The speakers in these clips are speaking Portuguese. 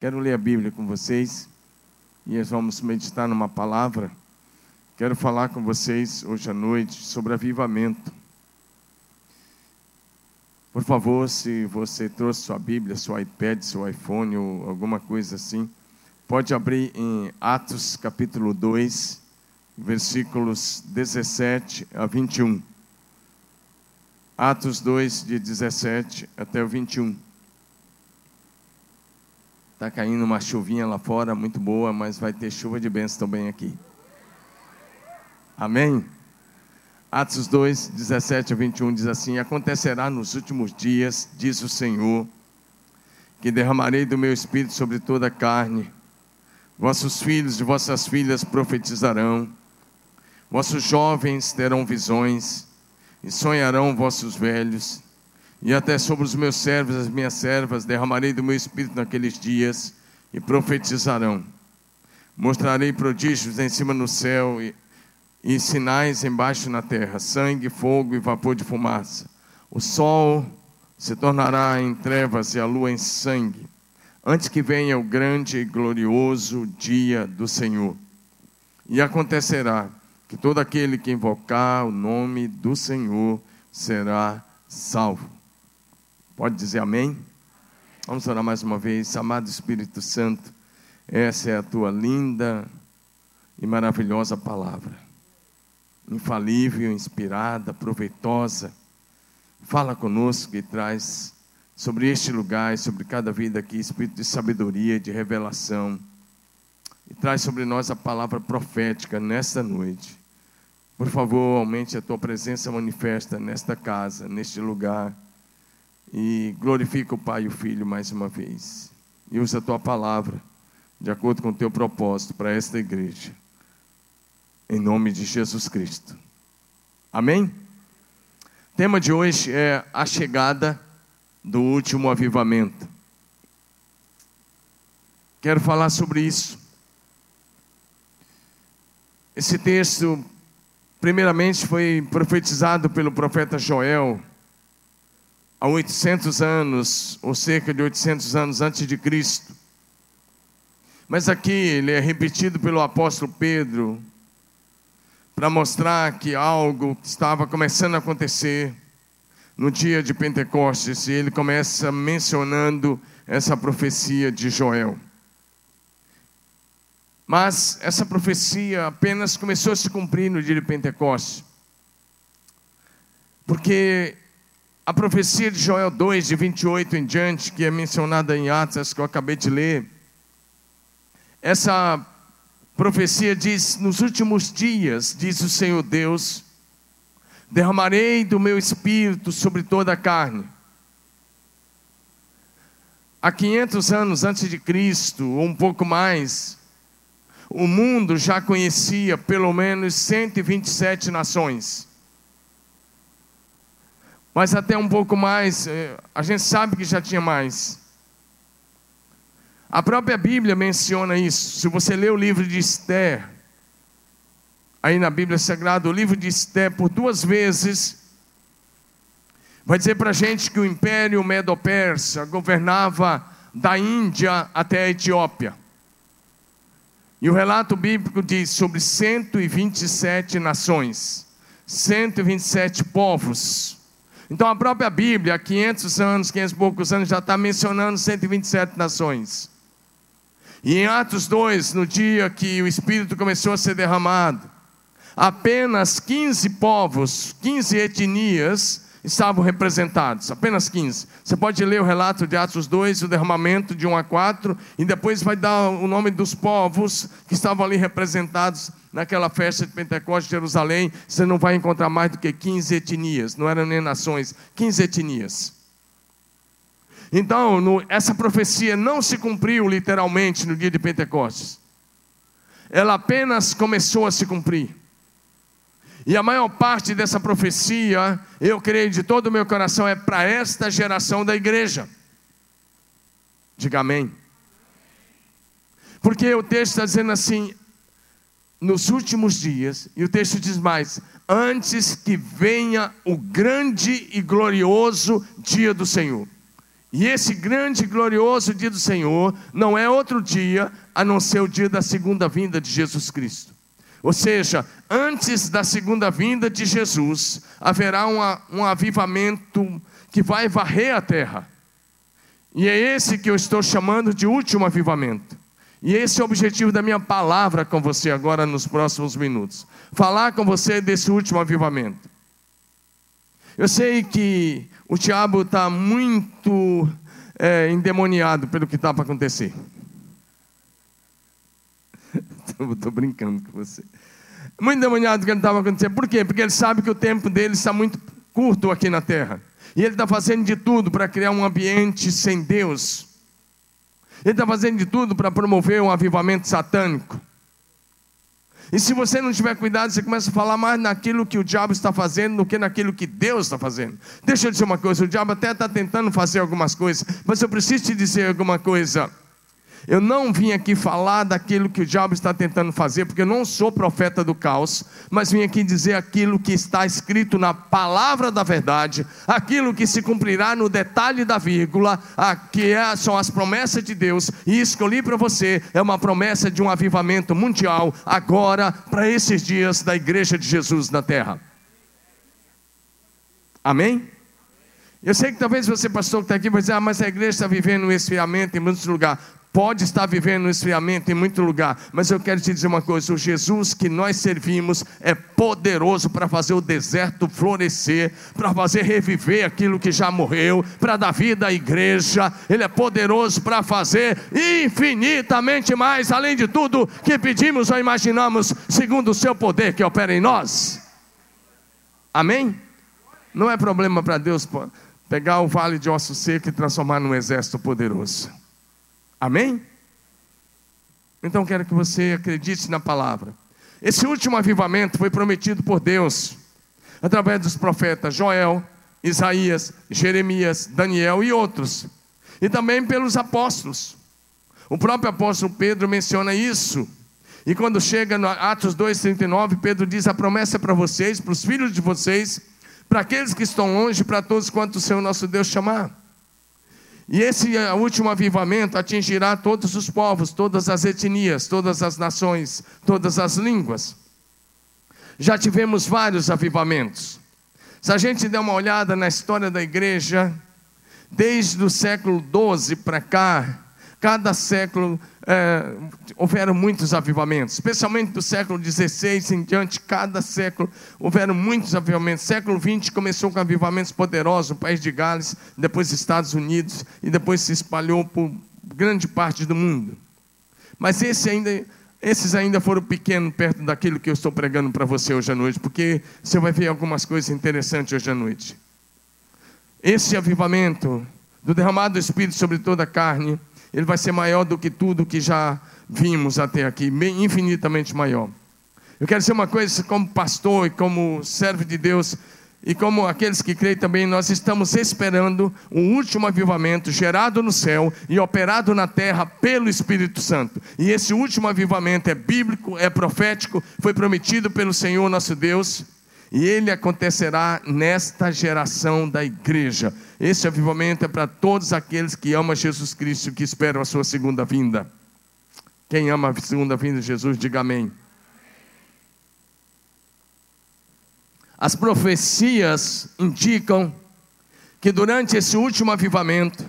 Quero ler a Bíblia com vocês e nós vamos meditar numa palavra. Quero falar com vocês hoje à noite sobre avivamento. Por favor, se você trouxe sua Bíblia, seu iPad, seu iPhone ou alguma coisa assim, pode abrir em Atos capítulo 2, versículos 17 a 21. Atos 2, de 17 até o 21. Está caindo uma chuvinha lá fora, muito boa, mas vai ter chuva de bênção também aqui. Amém? Atos 2, 17 a 21 diz assim: Acontecerá nos últimos dias, diz o Senhor, que derramarei do meu espírito sobre toda a carne. Vossos filhos e vossas filhas profetizarão, vossos jovens terão visões, e sonharão vossos velhos. E até sobre os meus servos as minhas servas derramarei do meu espírito naqueles dias, e profetizarão. Mostrarei prodígios em cima no céu e e sinais embaixo na terra: sangue, fogo e vapor de fumaça. O sol se tornará em trevas e a lua em sangue, antes que venha o grande e glorioso dia do Senhor. E acontecerá que todo aquele que invocar o nome do Senhor será salvo. Pode dizer amém? Vamos orar mais uma vez. Amado Espírito Santo, essa é a tua linda e maravilhosa palavra infalível, inspirada, proveitosa. Fala conosco e traz sobre este lugar e sobre cada vida aqui espírito de sabedoria, de revelação. E traz sobre nós a palavra profética nesta noite. Por favor, aumente a tua presença manifesta nesta casa, neste lugar. E glorifica o Pai e o Filho mais uma vez. E usa a tua palavra de acordo com o teu propósito para esta igreja. Em nome de Jesus Cristo. Amém? O tema de hoje é a chegada do último avivamento. Quero falar sobre isso. Esse texto, primeiramente, foi profetizado pelo profeta Joel há 800 anos, ou cerca de 800 anos antes de Cristo. Mas aqui ele é repetido pelo apóstolo Pedro para mostrar que algo estava começando a acontecer no dia de Pentecostes, e ele começa mencionando essa profecia de Joel. Mas essa profecia apenas começou a se cumprir no dia de Pentecostes. Porque a profecia de Joel 2, de 28 em diante, que é mencionada em Atos, que eu acabei de ler, essa profecia diz: Nos últimos dias, diz o Senhor Deus, derramarei do meu espírito sobre toda a carne. Há 500 anos antes de Cristo, ou um pouco mais, o mundo já conhecia pelo menos 127 nações. Mas até um pouco mais, eh, a gente sabe que já tinha mais. A própria Bíblia menciona isso. Se você ler o livro de Esther, aí na Bíblia Sagrada, o livro de Esther, por duas vezes, vai dizer para a gente que o Império Medo-Persa governava da Índia até a Etiópia. E o relato bíblico diz sobre 127 nações, 127 povos. Então a própria Bíblia, há 500 anos, 500 e poucos anos, já está mencionando 127 nações. E em Atos 2, no dia que o Espírito começou a ser derramado, apenas 15 povos, 15 etnias estavam representados, apenas 15. Você pode ler o relato de Atos 2, o derramamento de 1 a 4, e depois vai dar o nome dos povos que estavam ali representados naquela festa de Pentecostes de Jerusalém. Você não vai encontrar mais do que 15 etnias, não eram nem nações, 15 etnias. Então, no, essa profecia não se cumpriu literalmente no dia de Pentecostes. Ela apenas começou a se cumprir. E a maior parte dessa profecia, eu creio de todo o meu coração, é para esta geração da igreja. Diga amém. Porque o texto está dizendo assim: nos últimos dias, e o texto diz mais: antes que venha o grande e glorioso dia do Senhor. E esse grande e glorioso dia do Senhor não é outro dia a não ser o dia da segunda vinda de Jesus Cristo. Ou seja, antes da segunda vinda de Jesus, haverá uma, um avivamento que vai varrer a terra. E é esse que eu estou chamando de último avivamento. E esse é o objetivo da minha palavra com você agora nos próximos minutos. Falar com você desse último avivamento. Eu sei que o diabo está muito é, endemoniado pelo que está para acontecer. Estou brincando com você. Muito endemoniado que ele estava acontecendo. Por quê? Porque ele sabe que o tempo dele está muito curto aqui na terra. E ele está fazendo de tudo para criar um ambiente sem Deus. Ele está fazendo de tudo para promover um avivamento satânico. E se você não tiver cuidado, você começa a falar mais naquilo que o diabo está fazendo do que naquilo que Deus está fazendo. Deixa eu dizer uma coisa: o diabo até está tentando fazer algumas coisas, mas eu preciso te dizer alguma coisa. Eu não vim aqui falar daquilo que o diabo está tentando fazer, porque eu não sou profeta do caos, mas vim aqui dizer aquilo que está escrito na palavra da verdade, aquilo que se cumprirá no detalhe da vírgula, que é, são as promessas de Deus, e escolhi para você, é uma promessa de um avivamento mundial, agora, para esses dias da igreja de Jesus na terra. Amém? Eu sei que talvez você, pastor, que está aqui, vai dizer, ah, mas a igreja está vivendo um esfriamento em muitos lugares. Pode estar vivendo um esfriamento em muito lugar, mas eu quero te dizer uma coisa: o Jesus que nós servimos é poderoso para fazer o deserto florescer, para fazer reviver aquilo que já morreu, para dar vida à igreja. Ele é poderoso para fazer infinitamente mais, além de tudo que pedimos ou imaginamos, segundo o seu poder que opera em nós. Amém? Não é problema para Deus pegar o vale de osso seco e transformar num exército poderoso. Amém? Então quero que você acredite na palavra. Esse último avivamento foi prometido por Deus através dos profetas Joel, Isaías, Jeremias, Daniel e outros, e também pelos apóstolos. O próprio apóstolo Pedro menciona isso. E quando chega no Atos 2,39, Pedro diz: A promessa é para vocês, para os filhos de vocês, para aqueles que estão longe, para todos quanto o Senhor nosso Deus chamar. E esse eh, último avivamento atingirá todos os povos, todas as etnias, todas as nações, todas as línguas. Já tivemos vários avivamentos. Se a gente der uma olhada na história da igreja, desde o século XII para cá, cada século é, houveram muitos avivamentos, especialmente do século XVI em diante, cada século houveram muitos avivamentos. Século XX começou com avivamentos poderosos no país de Gales, depois Estados Unidos e depois se espalhou por grande parte do mundo. Mas esse ainda, esses ainda foram pequenos perto daquilo que eu estou pregando para você hoje à noite, porque você vai ver algumas coisas interessantes hoje à noite. Esse avivamento do derramado do Espírito sobre toda a carne ele vai ser maior do que tudo que já vimos até aqui, infinitamente maior. Eu quero dizer uma coisa, como pastor e como servo de Deus, e como aqueles que creem também, nós estamos esperando o último avivamento gerado no céu e operado na terra pelo Espírito Santo. E esse último avivamento é bíblico, é profético, foi prometido pelo Senhor nosso Deus e ele acontecerá nesta geração da igreja. Esse avivamento é para todos aqueles que amam Jesus Cristo, que esperam a sua segunda vinda. Quem ama a segunda vinda de Jesus, diga amém. As profecias indicam que durante esse último avivamento,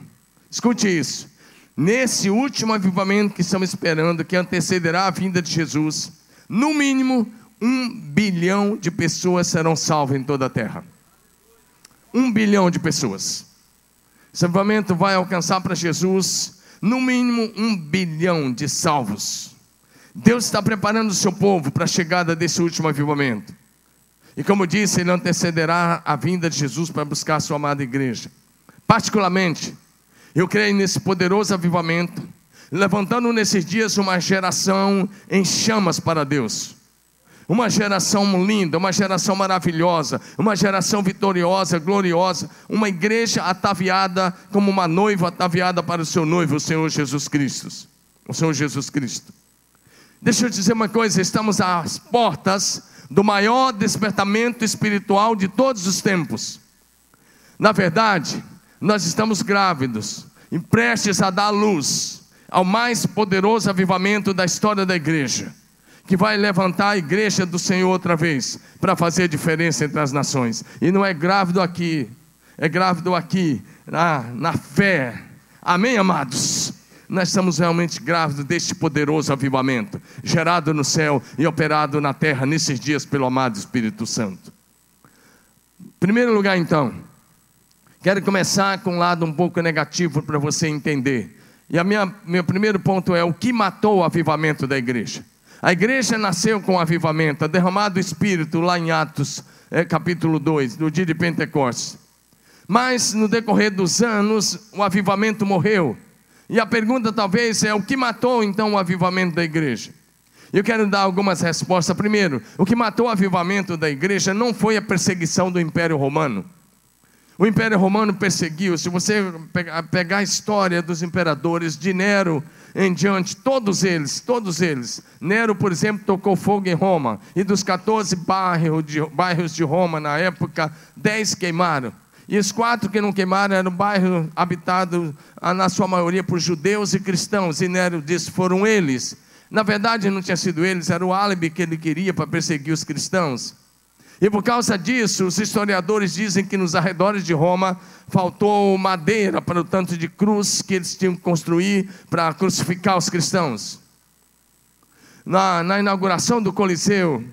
escute isso, nesse último avivamento que estamos esperando, que antecederá a vinda de Jesus, no mínimo um bilhão de pessoas serão salvas em toda a terra. Um bilhão de pessoas. Esse avivamento vai alcançar para Jesus, no mínimo, um bilhão de salvos. Deus está preparando o seu povo para a chegada desse último avivamento. E como disse, ele antecederá a vinda de Jesus para buscar a sua amada igreja. Particularmente, eu creio nesse poderoso avivamento, levantando nesses dias uma geração em chamas para Deus uma geração linda, uma geração maravilhosa, uma geração vitoriosa, gloriosa, uma igreja ataviada como uma noiva ataviada para o seu noivo, o Senhor Jesus Cristo. O Senhor Jesus Cristo. Deixa eu dizer uma coisa, estamos às portas do maior despertamento espiritual de todos os tempos. Na verdade, nós estamos grávidos e prestes a dar luz ao mais poderoso avivamento da história da igreja, que vai levantar a igreja do Senhor outra vez, para fazer diferença entre as nações. E não é grávido aqui, é grávido aqui, na, na fé. Amém, amados? Nós estamos realmente grávidos deste poderoso avivamento, gerado no céu e operado na terra nesses dias pelo amado Espírito Santo. Primeiro lugar, então, quero começar com um lado um pouco negativo para você entender. E a minha, meu primeiro ponto é o que matou o avivamento da igreja. A igreja nasceu com avivamento, derramado o Espírito lá em Atos, é, capítulo 2, no dia de Pentecostes. Mas no decorrer dos anos, o avivamento morreu. E a pergunta talvez é: o que matou então o avivamento da igreja? Eu quero dar algumas respostas. Primeiro, o que matou o avivamento da igreja não foi a perseguição do Império Romano. O Império Romano perseguiu, se você pegar a história dos imperadores de Nero em diante, todos eles, todos eles. Nero, por exemplo, tocou fogo em Roma, e dos 14 bairros de, bairros de Roma na época, 10 queimaram. E os quatro que não queimaram eram bairros habitados, ah, na sua maioria, por judeus e cristãos. E Nero disse: foram eles na verdade, não tinha sido eles, era o álibi que ele queria para perseguir os cristãos. E por causa disso, os historiadores dizem que nos arredores de Roma faltou madeira para o tanto de cruz que eles tinham que construir para crucificar os cristãos. Na, na inauguração do Coliseu,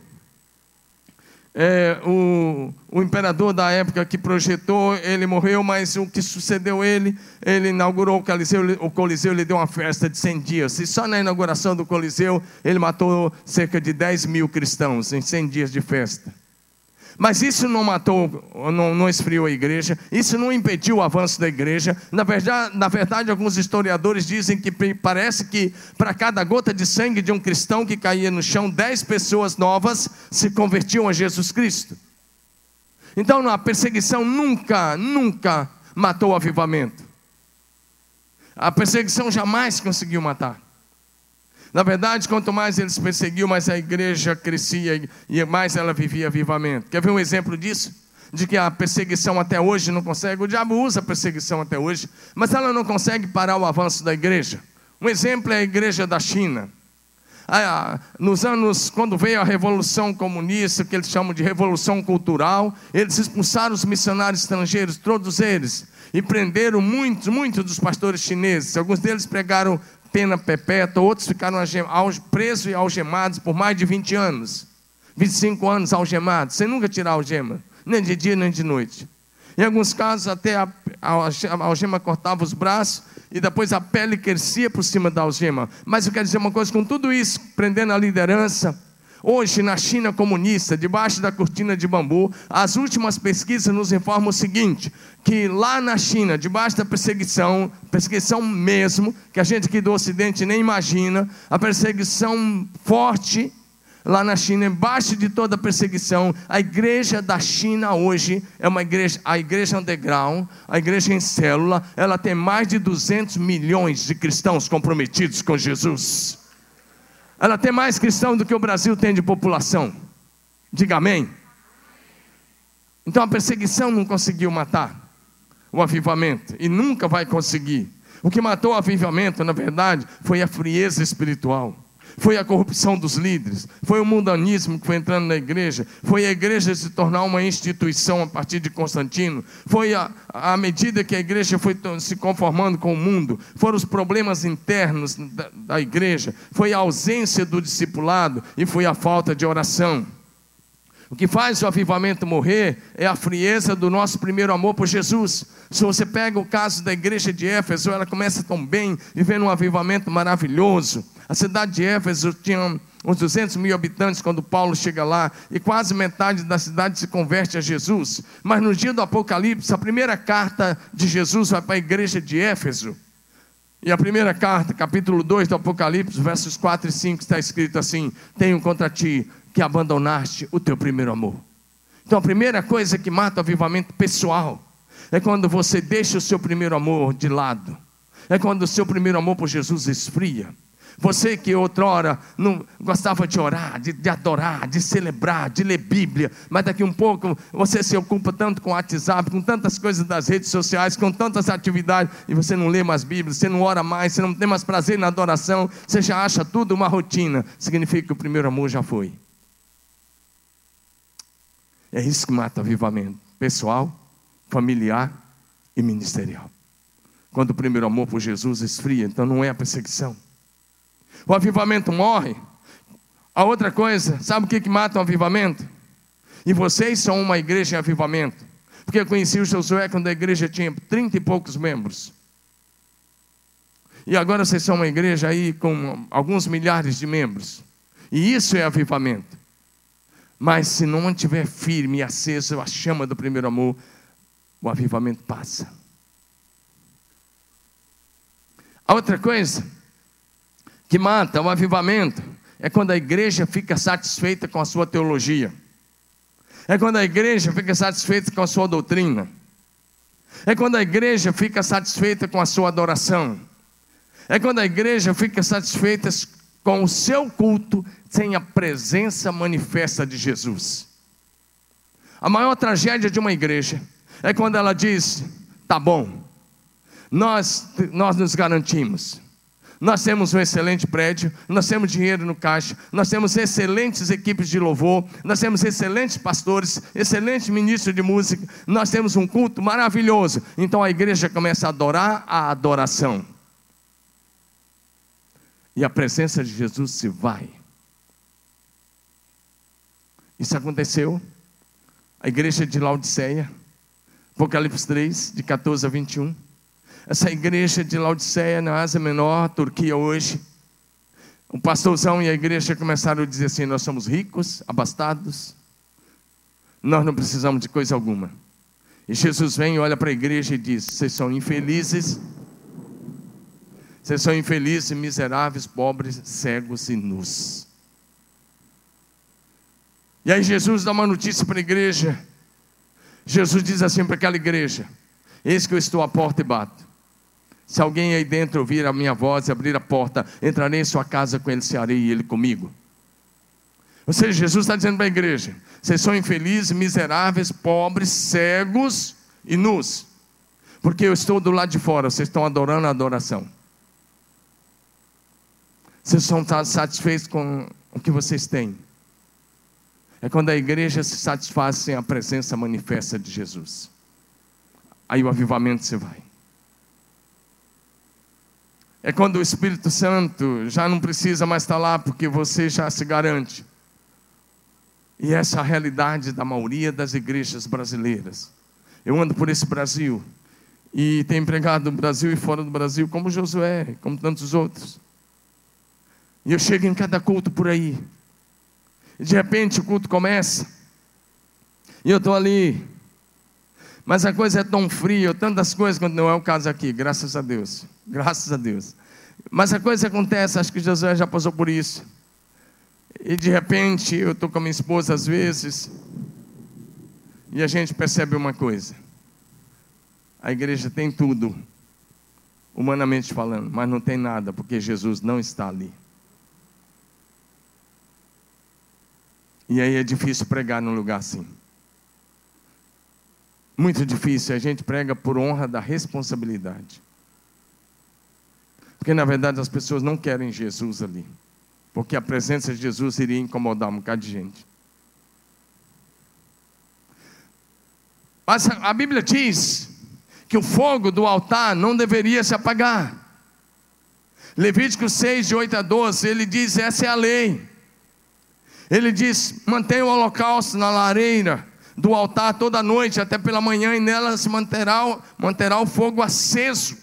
é, o, o, imperador da época que projetou, ele morreu, mas o que sucedeu ele, ele inaugurou o Coliseu, o Coliseu ele deu uma festa de 100 dias, e só na inauguração do Coliseu, ele matou cerca de 10 mil cristãos em 100 dias de festa. Mas isso não matou, não, não esfriou a igreja, isso não impediu o avanço da igreja. Na verdade, na verdade, alguns historiadores dizem que parece que para cada gota de sangue de um cristão que caía no chão, dez pessoas novas se convertiam a Jesus Cristo. Então a perseguição nunca, nunca matou o avivamento. A perseguição jamais conseguiu matar. Na verdade, quanto mais eles perseguiam, mais a igreja crescia e mais ela vivia vivamente. Quer ver um exemplo disso? De que a perseguição até hoje não consegue, o diabo usa a perseguição até hoje, mas ela não consegue parar o avanço da igreja. Um exemplo é a igreja da China. Ah, nos anos, quando veio a Revolução Comunista, que eles chamam de Revolução Cultural, eles expulsaram os missionários estrangeiros, todos eles, e prenderam muitos, muitos dos pastores chineses. Alguns deles pregaram pena perpétua, outros ficaram presos e algemados por mais de 20 anos. 25 anos algemados, sem nunca tirar a algema, nem de dia nem de noite. Em alguns casos, até a, algema cortava os braços e depois a pele crescia por cima da algema. Mas eu quero dizer uma coisa: com tudo isso, prendendo a liderança, Hoje, na China comunista, debaixo da cortina de bambu, as últimas pesquisas nos informam o seguinte: que lá na China, debaixo da perseguição, perseguição mesmo, que a gente aqui do Ocidente nem imagina, a perseguição forte, lá na China, embaixo de toda a perseguição, a igreja da China hoje é uma igreja, a igreja underground, a igreja em célula, ela tem mais de 200 milhões de cristãos comprometidos com Jesus. Ela tem mais cristão do que o Brasil tem de população. Diga amém. Então a perseguição não conseguiu matar o avivamento e nunca vai conseguir. O que matou o avivamento, na verdade, foi a frieza espiritual foi a corrupção dos líderes, foi o mundanismo que foi entrando na igreja, foi a igreja se tornar uma instituição a partir de Constantino, foi a, a medida que a igreja foi se conformando com o mundo, foram os problemas internos da, da igreja, foi a ausência do discipulado e foi a falta de oração. O que faz o avivamento morrer é a frieza do nosso primeiro amor por Jesus. Se você pega o caso da igreja de Éfeso, ela começa tão bem, vivendo um avivamento maravilhoso. A cidade de Éfeso tinha uns 200 mil habitantes quando Paulo chega lá, e quase metade da cidade se converte a Jesus. Mas no dia do Apocalipse, a primeira carta de Jesus vai para a igreja de Éfeso. E a primeira carta, capítulo 2 do Apocalipse, versos 4 e 5, está escrito assim: Tenho contra ti que abandonaste o teu primeiro amor. Então a primeira coisa que mata o avivamento pessoal é quando você deixa o seu primeiro amor de lado. É quando o seu primeiro amor por Jesus esfria. Você que outrora não gostava de orar, de, de, adorar, de celebrar, de ler Bíblia, mas daqui um pouco você se ocupa tanto com o WhatsApp, com tantas coisas das redes sociais, com tantas atividades, e você não lê mais Bíblia, você não ora mais, você não tem mais prazer na adoração, você já acha tudo uma rotina. Significa que o primeiro amor já foi. É isso que mata avivamento pessoal, familiar e ministerial. Quando o primeiro amor por Jesus esfria, então não é a perseguição o avivamento morre. A outra coisa, sabe o que, que mata o avivamento? E vocês são uma igreja em avivamento. Porque eu conheci o Josué quando a igreja tinha trinta e poucos membros. E agora vocês são uma igreja aí com alguns milhares de membros. E isso é avivamento. Mas se não mantiver firme e aceso a chama do primeiro amor, o avivamento passa. A outra coisa, que mata o avivamento é quando a igreja fica satisfeita com a sua teologia, é quando a igreja fica satisfeita com a sua doutrina, é quando a igreja fica satisfeita com a sua adoração, é quando a igreja fica satisfeita com o seu culto sem a presença manifesta de Jesus. A maior tragédia de uma igreja é quando ela diz: tá bom, nós, nós nos garantimos. Nós temos um excelente prédio, nós temos dinheiro no caixa, nós temos excelentes equipes de louvor, nós temos excelentes pastores, excelentes ministros de música, nós temos um culto maravilhoso. Então a igreja começa a adorar a adoração. E a presença de Jesus se vai. Isso aconteceu. A igreja de Laodiceia, Apocalipse 3, de 14 a 21 essa igreja de Laodiceia, na Ásia Menor, Turquia hoje. O pastorzão e a igreja começaram a dizer assim: Nós somos ricos, abastados, nós não precisamos de coisa alguma. E Jesus vem e olha para a igreja e diz: Vocês são infelizes, vocês são infelizes, miseráveis, pobres, cegos e nus. E aí Jesus dá uma notícia para a igreja. Jesus diz assim para aquela igreja: Eis que eu estou à porta e bato. Se alguém aí dentro ouvir a minha voz e abrir a porta, entrarei em sua casa com ele, cearei e ele comigo. Ou seja, Jesus está dizendo para a igreja: vocês são infelizes, miseráveis, pobres, cegos e nus, porque eu estou do lado de fora, vocês estão adorando a adoração. Vocês são satisfeitos com o que vocês têm. É quando a igreja se satisfaz sem a presença manifesta de Jesus. Aí o avivamento se vai. É quando o Espírito Santo já não precisa mais estar lá, porque você já se garante. E essa é a realidade da maioria das igrejas brasileiras. Eu ando por esse Brasil e tenho empregado no Brasil e fora do Brasil, como Josué, como tantos outros. E eu chego em cada culto por aí. E de repente o culto começa. E eu estou ali. Mas a coisa é tão fria, tantas coisas, quando não é o caso aqui, graças a Deus. Graças a Deus. Mas a coisa acontece, acho que Josué já passou por isso. E de repente, eu estou com a minha esposa às vezes, e a gente percebe uma coisa: a igreja tem tudo, humanamente falando, mas não tem nada, porque Jesus não está ali. E aí é difícil pregar num lugar assim. Muito difícil, a gente prega por honra da responsabilidade. Porque na verdade as pessoas não querem Jesus ali. Porque a presença de Jesus iria incomodar um bocado de gente. Mas a Bíblia diz que o fogo do altar não deveria se apagar. Levítico 6, de 8 a 12, ele diz: essa é a lei. Ele diz: mantenha o holocausto na lareira do altar toda noite, até pela manhã, e nela se manterá, manterá o fogo aceso.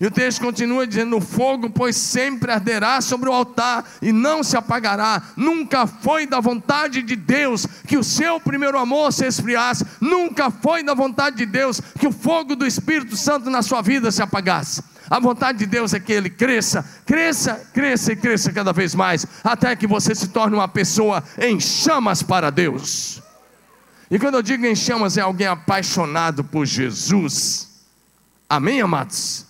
E o texto continua dizendo: O fogo, pois sempre arderá sobre o altar e não se apagará. Nunca foi da vontade de Deus que o seu primeiro amor se esfriasse. Nunca foi da vontade de Deus que o fogo do Espírito Santo na sua vida se apagasse. A vontade de Deus é que ele cresça, cresça, cresça e cresça cada vez mais, até que você se torne uma pessoa em chamas para Deus. E quando eu digo em chamas, é alguém apaixonado por Jesus. Amém, amados?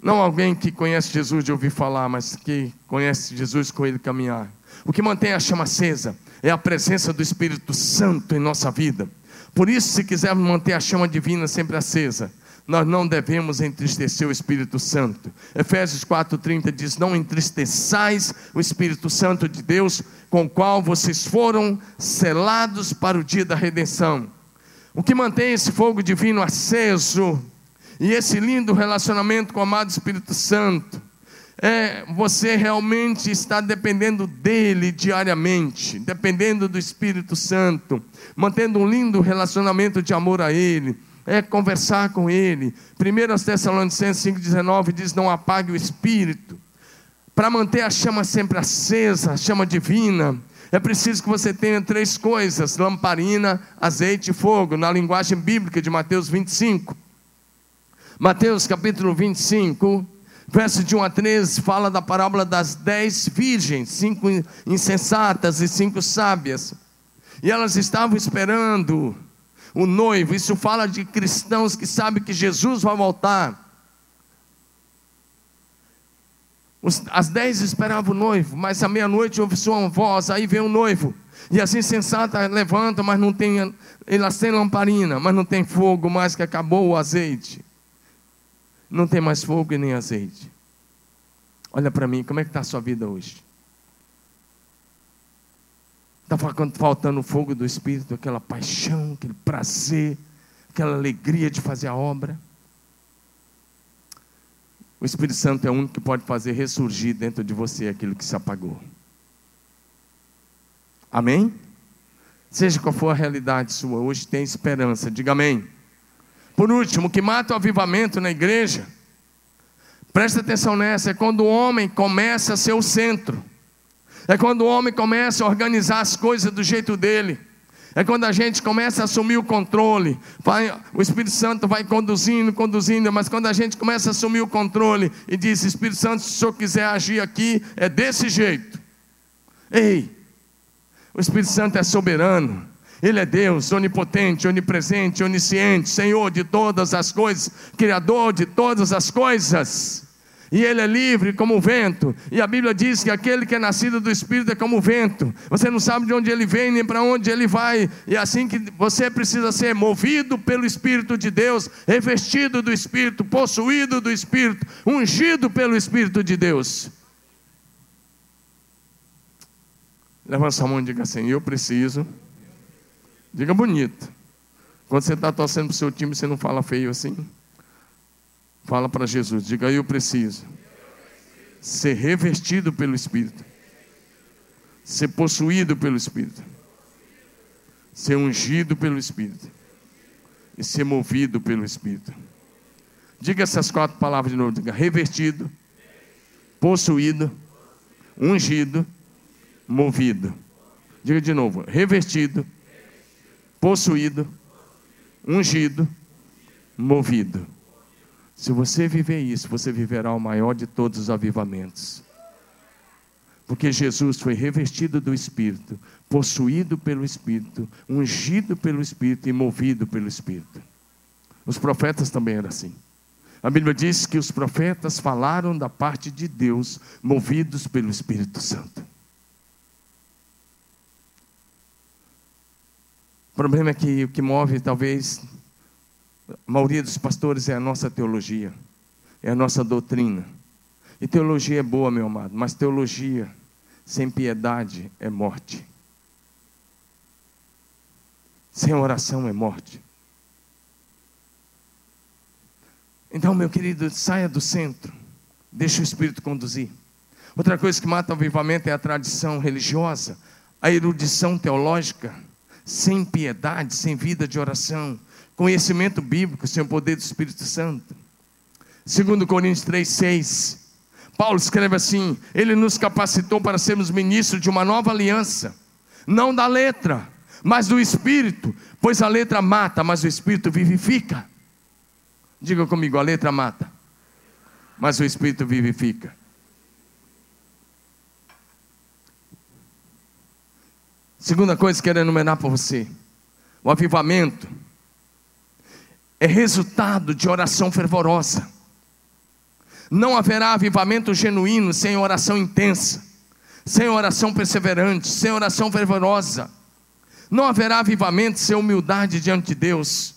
Não alguém que conhece Jesus de ouvir falar, mas que conhece Jesus com ele caminhar. O que mantém a chama acesa é a presença do Espírito Santo em nossa vida. Por isso, se quisermos manter a chama divina sempre acesa, nós não devemos entristecer o Espírito Santo. Efésios 4,30 diz: Não entristeçais o Espírito Santo de Deus, com o qual vocês foram selados para o dia da redenção. O que mantém esse fogo divino aceso e esse lindo relacionamento com o amado Espírito Santo é você realmente está dependendo dele diariamente, dependendo do Espírito Santo, mantendo um lindo relacionamento de amor a ele, é conversar com ele. 1 Tessalonicenses 5,19 diz: Não apague o espírito. Para manter a chama sempre acesa, a chama divina, é preciso que você tenha três coisas: lamparina, azeite e fogo, na linguagem bíblica de Mateus 25. Mateus capítulo 25, verso de 1 a 13, fala da parábola das dez virgens, cinco insensatas e cinco sábias. E elas estavam esperando o noivo. Isso fala de cristãos que sabem que Jesus vai voltar. as dez esperavam o noivo, mas à meia-noite ouve sua voz, aí vem o noivo. E assim sensata levanta, mas não tem, elas têm lamparina, mas não tem fogo mais que acabou o azeite. Não tem mais fogo e nem azeite. Olha para mim, como é que está a sua vida hoje? Está faltando o fogo do Espírito, aquela paixão, aquele prazer, aquela alegria de fazer a obra. O Espírito Santo é o único que pode fazer ressurgir dentro de você aquilo que se apagou. Amém? Seja qual for a realidade sua, hoje tem esperança, diga amém. Por último, o que mata o avivamento na igreja, presta atenção nessa, é quando o homem começa a ser o centro, é quando o homem começa a organizar as coisas do jeito dele. É quando a gente começa a assumir o controle, vai, o Espírito Santo vai conduzindo, conduzindo, mas quando a gente começa a assumir o controle e diz: Espírito Santo, se o Senhor quiser agir aqui, é desse jeito. Ei, o Espírito Santo é soberano, Ele é Deus, onipotente, onipresente, onisciente, Senhor de todas as coisas, Criador de todas as coisas e ele é livre como o vento. E a Bíblia diz que aquele que é nascido do Espírito é como o vento. Você não sabe de onde ele vem nem para onde ele vai. E é assim que você precisa ser movido pelo Espírito de Deus, revestido do Espírito, possuído do Espírito, ungido pelo Espírito de Deus. Levanta sua mão e diga assim: Eu preciso. Diga bonito. Quando você está torcendo para o seu time, você não fala feio assim. Fala para Jesus, diga eu preciso ser revestido pelo Espírito, ser possuído pelo Espírito, ser ungido pelo Espírito e ser movido pelo Espírito. Diga essas quatro palavras de novo: diga revestido, possuído, ungido, movido. Diga de novo: revestido, possuído, ungido, movido. Se você viver isso, você viverá o maior de todos os avivamentos. Porque Jesus foi revestido do Espírito, possuído pelo Espírito, ungido pelo Espírito e movido pelo Espírito. Os profetas também eram assim. A Bíblia diz que os profetas falaram da parte de Deus, movidos pelo Espírito Santo. O problema é que o que move talvez a maioria dos pastores é a nossa teologia, é a nossa doutrina. E teologia é boa, meu amado, mas teologia sem piedade é morte. Sem oração é morte. Então, meu querido, saia do centro, deixe o Espírito conduzir. Outra coisa que mata o avivamento é a tradição religiosa, a erudição teológica, sem piedade, sem vida de oração, conhecimento bíblico, sem o poder do Espírito Santo. Segundo Coríntios 3:6, Paulo escreve assim: Ele nos capacitou para sermos ministros de uma nova aliança, não da letra, mas do Espírito, pois a letra mata, mas o Espírito vivifica. Diga comigo, a letra mata, mas o Espírito vivifica. Segunda coisa que quero enumerar para você: o avivamento é resultado de oração fervorosa. Não haverá avivamento genuíno sem oração intensa, sem oração perseverante, sem oração fervorosa. Não haverá avivamento sem humildade diante de Deus.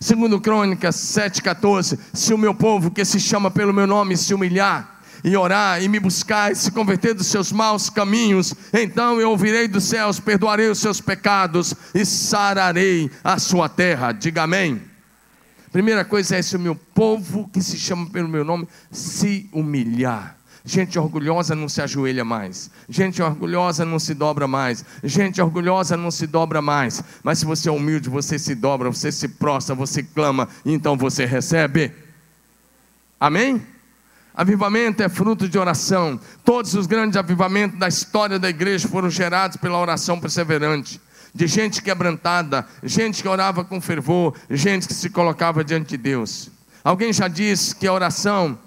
Segundo Crônicas 7,14, se o meu povo que se chama pelo meu nome se humilhar e orar e me buscar e se converter dos seus maus caminhos, então eu ouvirei dos céus, perdoarei os seus pecados e sararei a sua terra. Diga amém. Primeira coisa é se o meu povo que se chama pelo meu nome se humilhar. Gente orgulhosa não se ajoelha mais. Gente orgulhosa não se dobra mais. Gente orgulhosa não se dobra mais. Mas se você é humilde, você se dobra, você se prostra, você clama, então você recebe. Amém? Avivamento é fruto de oração. Todos os grandes avivamentos da história da igreja foram gerados pela oração perseverante. De gente quebrantada, gente que orava com fervor, gente que se colocava diante de Deus. Alguém já disse que a oração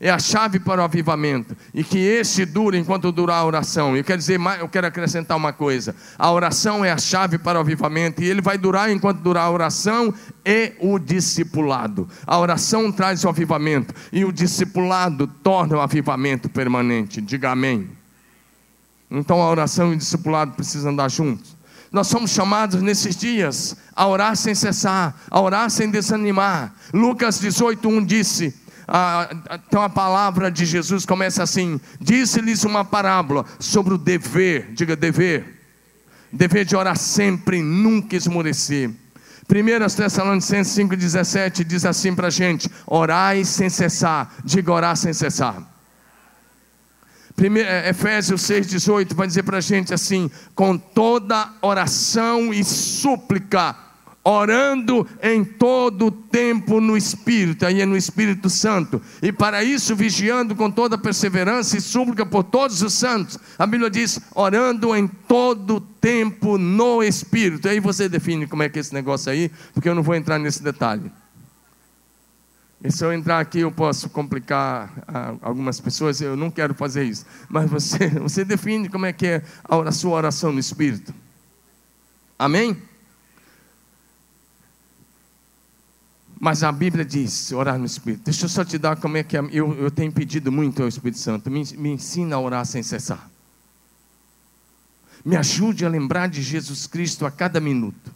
é a chave para o avivamento e que esse dura enquanto durar a oração. Eu quero dizer, eu quero acrescentar uma coisa: a oração é a chave para o avivamento e ele vai durar enquanto durar a oração e o discipulado. A oração traz o avivamento e o discipulado torna o avivamento permanente. Diga amém. Então a oração e o discipulado precisam andar juntos. Nós somos chamados nesses dias a orar sem cessar, a orar sem desanimar. Lucas 18:1 disse: ah, então a palavra de Jesus começa assim: disse-lhes uma parábola sobre o dever, diga dever, dever de orar sempre, nunca esmorecer. 1 Tessalonicenses 5,17 diz assim para a gente: orai sem cessar, diga orar sem cessar. Primeiro, é, Efésios 6,18 vai dizer para a gente assim: com toda oração e súplica, orando em todo tempo no Espírito, aí é no Espírito Santo, e para isso vigiando com toda perseverança e súplica por todos os santos. A Bíblia diz: orando em todo tempo no Espírito. Aí você define como é que é esse negócio aí, porque eu não vou entrar nesse detalhe. E se eu entrar aqui, eu posso complicar ah, algumas pessoas, eu não quero fazer isso. Mas você, você define como é que é a sua oração no Espírito. Amém? Mas a Bíblia diz, orar no Espírito. Deixa eu só te dar como é que é. Eu, eu tenho pedido muito ao Espírito Santo. Me, me ensina a orar sem cessar. Me ajude a lembrar de Jesus Cristo a cada minuto.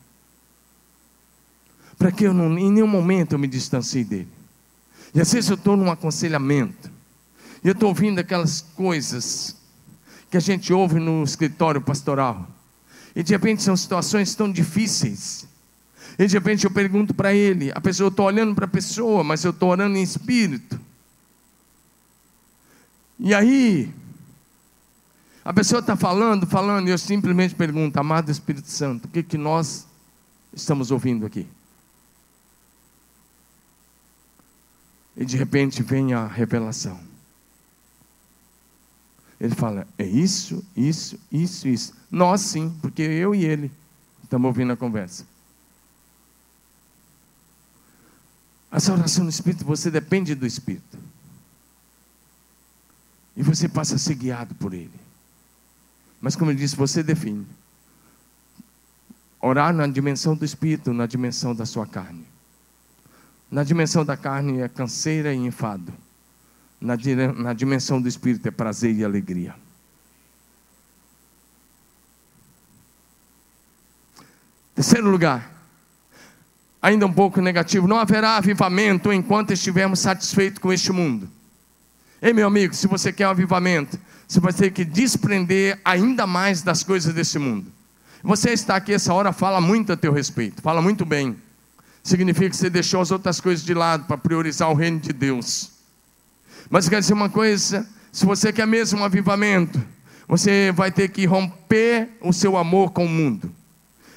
Para que eu não, em nenhum momento eu me distancie dele. E às vezes eu estou num aconselhamento. E eu estou ouvindo aquelas coisas que a gente ouve no escritório pastoral. E de repente são situações tão difíceis e de repente eu pergunto para ele, a pessoa, eu estou olhando para a pessoa, mas eu estou orando em espírito. E aí, a pessoa está falando, falando, e eu simplesmente pergunto, amado Espírito Santo, o que, que nós estamos ouvindo aqui? E de repente vem a revelação. Ele fala: é isso, isso, isso, isso. Nós sim, porque eu e ele estamos ouvindo a conversa. Essa oração no Espírito, você depende do Espírito. E você passa a ser guiado por Ele. Mas, como eu disse, você define. Orar na dimensão do Espírito, na dimensão da sua carne. Na dimensão da carne é canseira e enfado. Na, na dimensão do Espírito é prazer e alegria. Terceiro lugar, ainda um pouco negativo: não haverá avivamento enquanto estivermos satisfeitos com este mundo. Ei, meu amigo, se você quer um avivamento, você vai ter que desprender ainda mais das coisas desse mundo. Você está aqui essa hora, fala muito a teu respeito, fala muito bem. Significa que você deixou as outras coisas de lado para priorizar o reino de Deus. Mas quer dizer uma coisa: se você quer mesmo um avivamento, você vai ter que romper o seu amor com o mundo.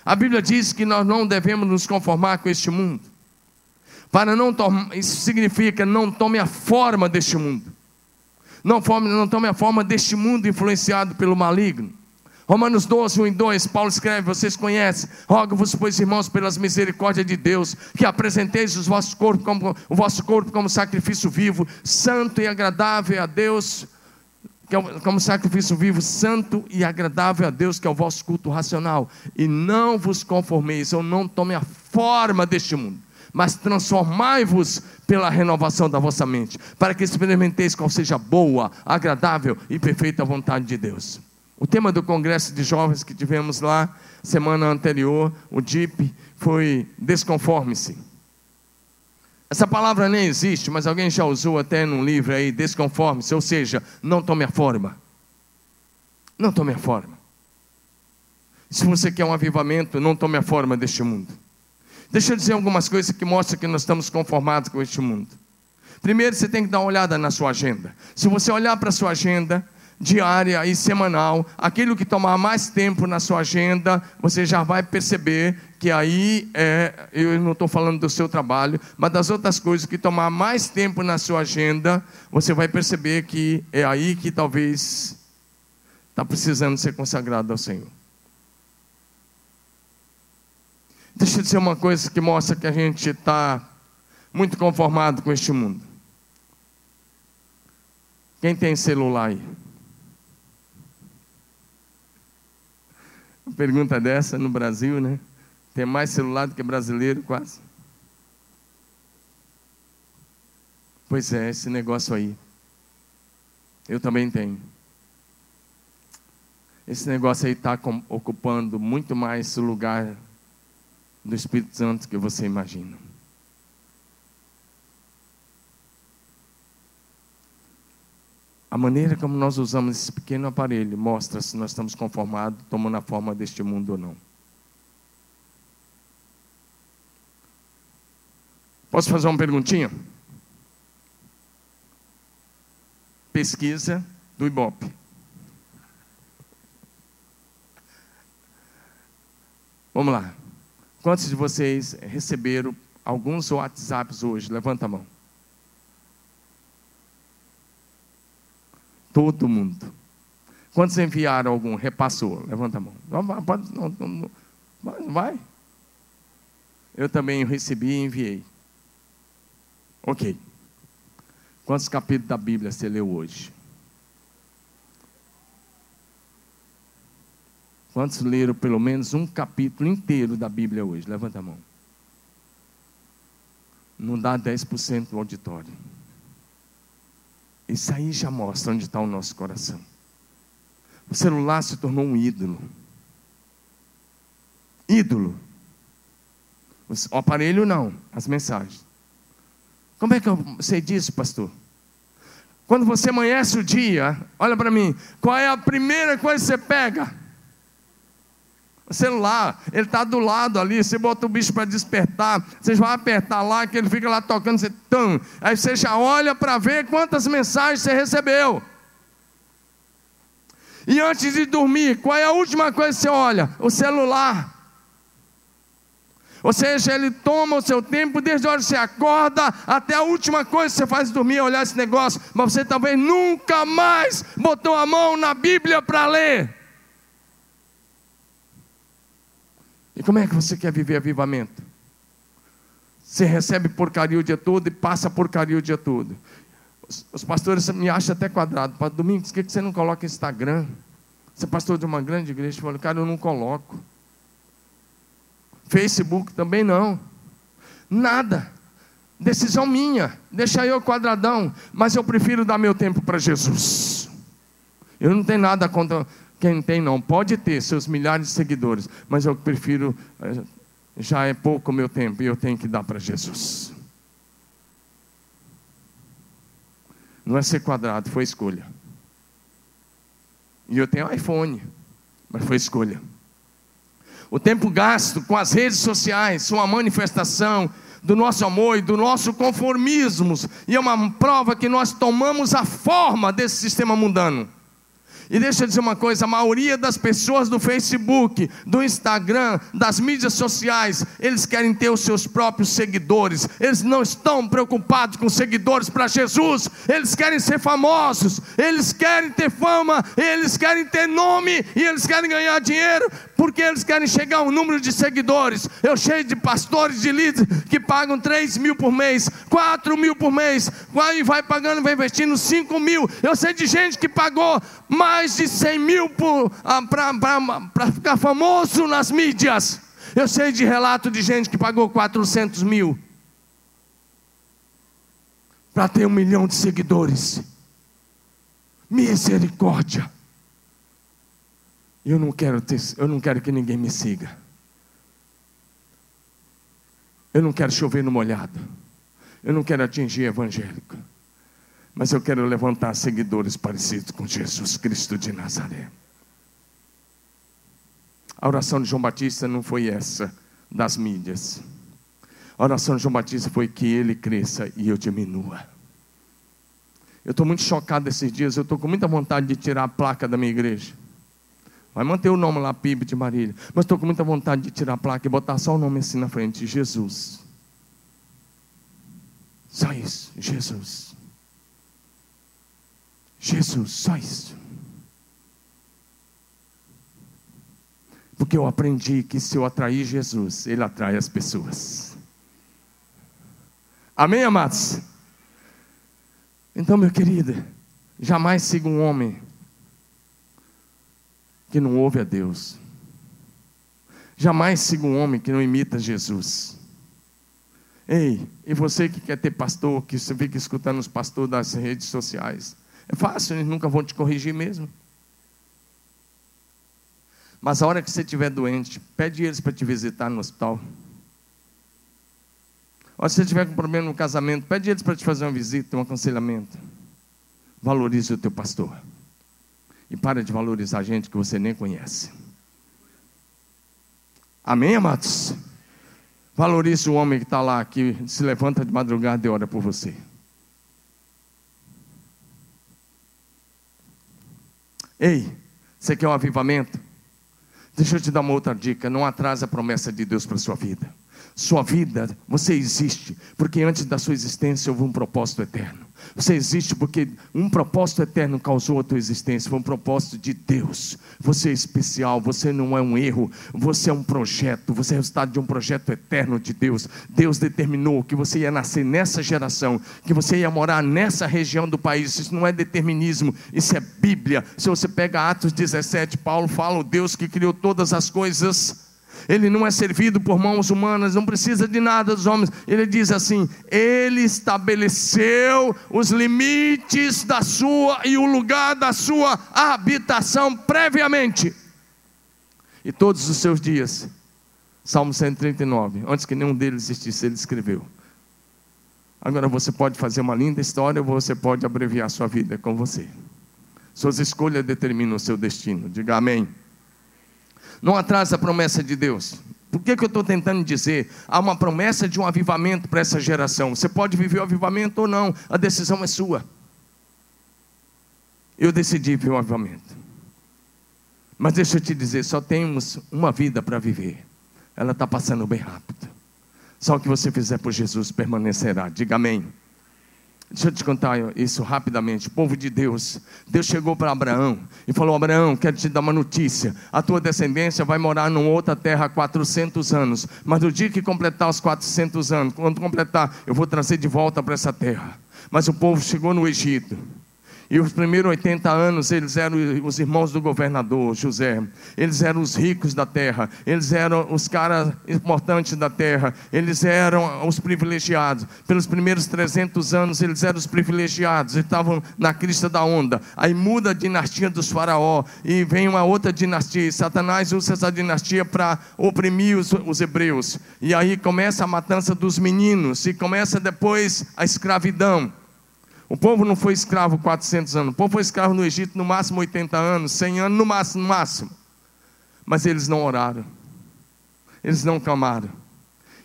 A Bíblia diz que nós não devemos nos conformar com este mundo. Para não tomar, isso significa não tome a forma deste mundo. Não, forme, não tome a forma deste mundo influenciado pelo maligno. Romanos 12, 1 e 2, Paulo escreve, vocês conhecem, rogo-vos, pois, irmãos, pelas misericórdias de Deus, que apresenteis os vossos corpos como, o vosso corpo como sacrifício vivo, santo e agradável a Deus, que é como sacrifício vivo, santo e agradável a Deus, que é o vosso culto racional. E não vos conformeis, ou não tome a forma deste mundo, mas transformai-vos pela renovação da vossa mente, para que experimenteis qual seja boa, agradável e perfeita vontade de Deus. O tema do congresso de jovens que tivemos lá semana anterior, o DIP, foi desconforme-se. Essa palavra nem existe, mas alguém já usou até num livro aí, desconforme-se, ou seja, não tome a forma. Não tome a forma. Se você quer um avivamento, não tome a forma deste mundo. Deixa eu dizer algumas coisas que mostram que nós estamos conformados com este mundo. Primeiro, você tem que dar uma olhada na sua agenda. Se você olhar para a sua agenda, diária e semanal, aquilo que tomar mais tempo na sua agenda, você já vai perceber que aí é, eu não estou falando do seu trabalho, mas das outras coisas que tomar mais tempo na sua agenda, você vai perceber que é aí que talvez está precisando ser consagrado ao Senhor. Deixa eu dizer uma coisa que mostra que a gente está muito conformado com este mundo. Quem tem celular aí? Uma pergunta dessa no Brasil, né? Tem mais celular do que brasileiro, quase. Pois é, esse negócio aí. Eu também tenho. Esse negócio aí está ocupando muito mais o lugar do Espírito Santo que você imagina. A maneira como nós usamos esse pequeno aparelho mostra se nós estamos conformados, tomando a forma deste mundo ou não. Posso fazer uma perguntinha? Pesquisa do Ibope. Vamos lá. Quantos de vocês receberam alguns WhatsApps hoje? Levanta a mão. Todo mundo. Quantos enviaram algum? Repassou? Levanta a mão. Não, não, não, vai. Eu também recebi e enviei. Ok. Quantos capítulos da Bíblia você leu hoje? Quantos leram pelo menos um capítulo inteiro da Bíblia hoje? Levanta a mão. Não dá 10% do auditório. Isso aí já mostra onde está o nosso coração. O celular se tornou um ídolo. Ídolo. O aparelho não, as mensagens. Como é que eu sei disso, pastor? Quando você amanhece o dia, olha para mim, qual é a primeira coisa que você pega? Celular, ele está do lado ali, você bota o bicho para despertar, você vai apertar lá, que ele fica lá tocando, você tum, aí você já olha para ver quantas mensagens você recebeu. E antes de dormir, qual é a última coisa que você olha? O celular. Ou seja, ele toma o seu tempo desde a hora que você acorda até a última coisa que você faz dormir, olhar esse negócio, mas você talvez nunca mais botou a mão na Bíblia para ler. E como é que você quer viver avivamento? Você recebe porcaria o dia todo e passa porcaria o dia todo. Os, os pastores me acham até quadrado. Domingos, por que você não coloca Instagram? Você é pastor de uma grande igreja? Eu falo, cara, eu não coloco. Facebook também não. Nada. Decisão minha. Deixa eu quadradão. Mas eu prefiro dar meu tempo para Jesus. Eu não tenho nada contra quem tem não pode ter seus milhares de seguidores, mas eu prefiro, eh, já é pouco o meu tempo e eu tenho que dar para Jesus. Não é ser quadrado, foi escolha. E eu tenho iPhone, mas foi escolha. O tempo gasto com as redes sociais são uma manifestação do nosso amor e do nosso conformismo, e é uma prova que nós tomamos a forma desse sistema mundano. E deixa eu dizer uma coisa: a maioria das pessoas do Facebook, do Instagram, das mídias sociais, eles querem ter os seus próprios seguidores, eles não estão preocupados com seguidores para Jesus, eles querem ser famosos, eles querem ter fama, eles querem ter nome. E eles querem ganhar dinheiro, porque eles querem chegar a um número de seguidores. Eu cheio de pastores, de líderes que pagam 3 mil por mês, 4 mil por mês, vai pagando, vai investindo 5 mil. Eu sei de gente que pagou mais de 100 mil ah, para ficar famoso nas mídias. Eu sei de relato de gente que pagou 400 mil. para ter um milhão de seguidores. Misericórdia. Eu não quero ter, eu não quero que ninguém me siga. Eu não quero chover no molhado. Eu não quero atingir evangélico. Mas eu quero levantar seguidores parecidos com Jesus Cristo de Nazaré. A oração de João Batista não foi essa das mídias. A oração de João Batista foi que ele cresça e eu diminua. Eu estou muito chocado esses dias, eu estou com muita vontade de tirar a placa da minha igreja. Vai manter o nome lá, PIB de Marília. Mas estou com muita vontade de tirar a placa e botar só o nome assim na frente: Jesus. Só isso, Jesus. Jesus, só isso. Porque eu aprendi que se eu atrair Jesus, Ele atrai as pessoas. Amém, amados? Então, meu querido, jamais siga um homem que não ouve a Deus. Jamais siga um homem que não imita Jesus. Ei, e você que quer ter pastor, que você fica escutando os pastores das redes sociais, é fácil, eles nunca vão te corrigir mesmo. Mas a hora que você estiver doente, pede eles para te visitar no hospital. Ou se você tiver com problema no casamento, pede eles para te fazer uma visita, um aconselhamento. Valorize o teu pastor. E para de valorizar gente que você nem conhece. Amém, amados? Valorize o homem que está lá, que se levanta de madrugada e ora por você. Ei, você quer um avivamento? Deixa eu te dar uma outra dica: não atrase a promessa de Deus para a sua vida. Sua vida, você existe, porque antes da sua existência houve um propósito eterno. Você existe porque um propósito eterno causou a tua existência, foi um propósito de Deus. Você é especial, você não é um erro, você é um projeto, você é resultado de um projeto eterno de Deus. Deus determinou que você ia nascer nessa geração, que você ia morar nessa região do país. Isso não é determinismo, isso é Bíblia. Se você pega Atos 17, Paulo fala o Deus que criou todas as coisas ele não é servido por mãos humanas, não precisa de nada dos homens. Ele diz assim: Ele estabeleceu os limites da sua e o lugar da sua habitação previamente. E todos os seus dias, Salmo 139, antes que nenhum deles existisse, ele escreveu. Agora você pode fazer uma linda história ou você pode abreviar sua vida com você. Suas escolhas determinam o seu destino. Diga amém. Não atrasa a promessa de Deus. Por que, que eu estou tentando dizer? Há uma promessa de um avivamento para essa geração. Você pode viver o avivamento ou não, a decisão é sua. Eu decidi viver o avivamento. Mas deixa eu te dizer, só temos uma vida para viver. Ela está passando bem rápido. Só o que você fizer por Jesus permanecerá. Diga amém. Deixa eu te contar isso rapidamente. Povo de Deus, Deus chegou para Abraão e falou: Abraão, quero te dar uma notícia. A tua descendência vai morar numa outra terra há 400 anos. Mas no dia que completar os 400 anos, quando completar, eu vou trazer de volta para essa terra. Mas o povo chegou no Egito. E os primeiros 80 anos eles eram os irmãos do governador José. Eles eram os ricos da terra. Eles eram os caras importantes da terra. Eles eram os privilegiados. Pelos primeiros 300 anos eles eram os privilegiados. Eles estavam na crista da onda. Aí muda a dinastia dos faraó e vem uma outra dinastia. E Satanás usa essa dinastia para oprimir os, os hebreus. E aí começa a matança dos meninos e começa depois a escravidão. O povo não foi escravo 400 anos. O povo foi escravo no Egito no máximo 80 anos, 100 anos no máximo, no máximo. Mas eles não oraram. Eles não clamaram.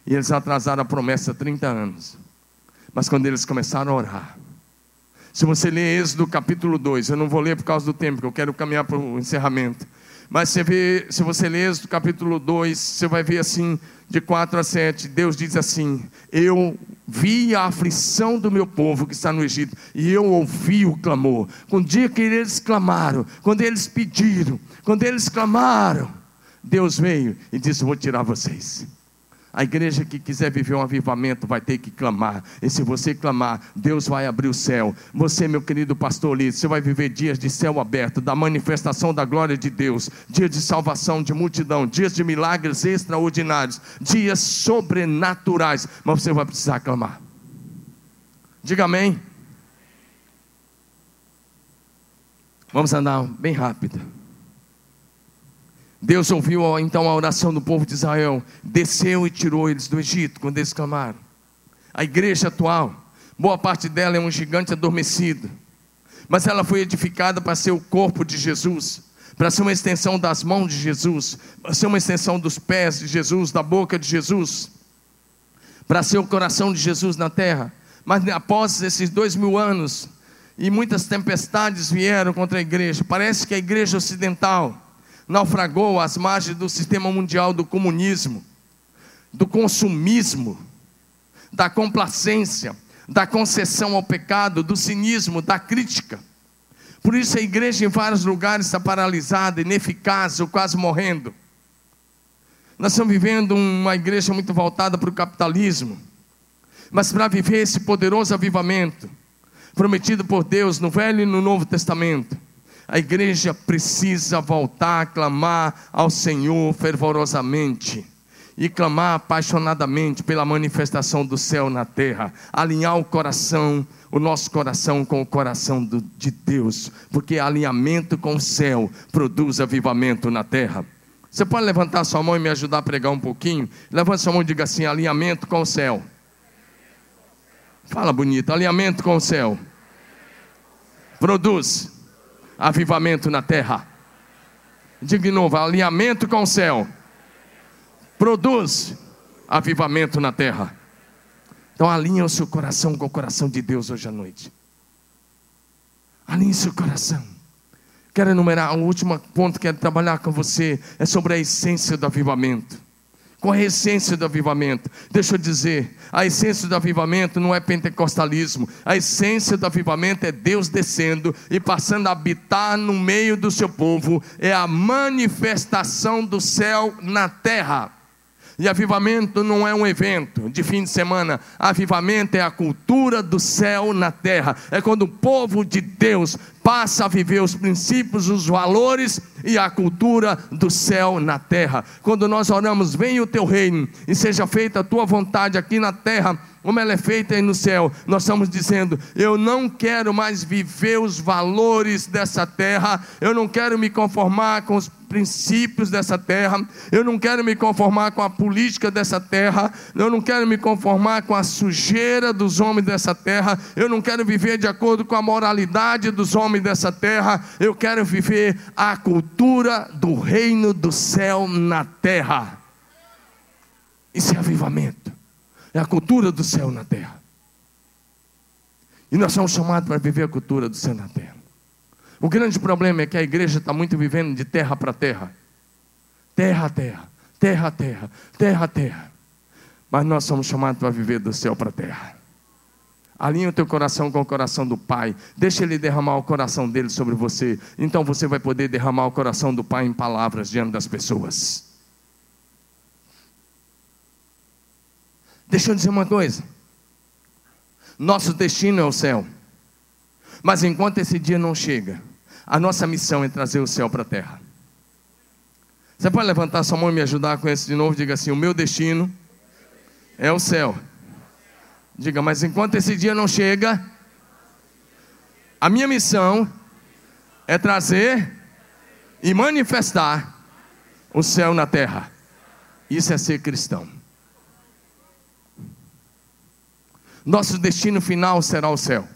E eles atrasaram a promessa 30 anos. Mas quando eles começaram a orar, se você ler Êxodo capítulo 2, eu não vou ler por causa do tempo, que eu quero caminhar para o encerramento. Mas você vê, se você ler Êxodo capítulo 2, você vai ver assim, de 4 a 7, Deus diz assim: Eu vi a aflição do meu povo que está no Egito, e eu ouvi o clamor. Quando dia que eles clamaram, quando eles pediram, quando eles clamaram, Deus veio e disse: Vou tirar vocês. A igreja que quiser viver um avivamento vai ter que clamar. E se você clamar, Deus vai abrir o céu. Você, meu querido pastor Lito, você vai viver dias de céu aberto, da manifestação da glória de Deus, dias de salvação de multidão, dias de milagres extraordinários, dias sobrenaturais. Mas você vai precisar clamar. Diga amém. Vamos andar bem rápido. Deus ouviu então a oração do povo de Israel, desceu e tirou eles do Egito, quando eles clamaram. A igreja atual, boa parte dela é um gigante adormecido, mas ela foi edificada para ser o corpo de Jesus, para ser uma extensão das mãos de Jesus, para ser uma extensão dos pés de Jesus, da boca de Jesus, para ser o coração de Jesus na terra. Mas após esses dois mil anos, e muitas tempestades vieram contra a igreja, parece que a igreja ocidental naufragou às margens do sistema mundial do comunismo, do consumismo, da complacência, da concessão ao pecado, do cinismo, da crítica. Por isso a igreja em vários lugares está paralisada, ineficaz ou quase morrendo. Nós estamos vivendo uma igreja muito voltada para o capitalismo, mas para viver esse poderoso avivamento, prometido por Deus no Velho e no Novo Testamento, a igreja precisa voltar a clamar ao Senhor fervorosamente e clamar apaixonadamente pela manifestação do céu na terra, alinhar o coração, o nosso coração com o coração do, de Deus, porque alinhamento com o céu produz avivamento na terra. Você pode levantar sua mão e me ajudar a pregar um pouquinho? Levante sua mão e diga assim: alinhamento com o céu. Fala bonito, alinhamento com o céu. Produz avivamento na terra. Diga de novo: alinhamento com o céu produz avivamento na terra. Então alinha o seu coração com o coração de Deus hoje à noite. Alinhe seu coração. Quero enumerar o último ponto que quero trabalhar com você é sobre a essência do avivamento com a essência do avivamento. Deixa eu dizer, a essência do avivamento não é pentecostalismo, a essência do avivamento é Deus descendo e passando a habitar no meio do seu povo, é a manifestação do céu na terra. E avivamento não é um evento de fim de semana. Avivamento é a cultura do céu na terra. É quando o povo de Deus passa a viver os princípios, os valores e a cultura do céu na terra. Quando nós oramos, venha o teu reino e seja feita a tua vontade aqui na terra como ela é feita aí no céu, nós estamos dizendo: eu não quero mais viver os valores dessa terra, eu não quero me conformar com os princípios dessa terra, eu não quero me conformar com a política dessa terra, eu não quero me conformar com a sujeira dos homens dessa terra, eu não quero viver de acordo com a moralidade dos homens dessa terra, eu quero viver a cultura do reino do céu na terra. Isso é avivamento. É a cultura do céu na terra. E nós somos chamados para viver a cultura do céu na terra. O grande problema é que a igreja está muito vivendo de terra para terra. Terra a terra, terra a terra, terra a terra. Mas nós somos chamados para viver do céu para a terra. Alinha o teu coração com o coração do Pai. Deixa Ele derramar o coração dele sobre você. Então você vai poder derramar o coração do Pai em palavras diante das pessoas. Deixa eu dizer uma coisa. Nosso destino é o céu. Mas enquanto esse dia não chega, a nossa missão é trazer o céu para a terra. Você pode levantar sua mão e me ajudar com isso de novo? Diga assim: O meu destino é o céu. Diga, mas enquanto esse dia não chega, a minha missão é trazer e manifestar o céu na terra. Isso é ser cristão. Nosso destino final será o céu.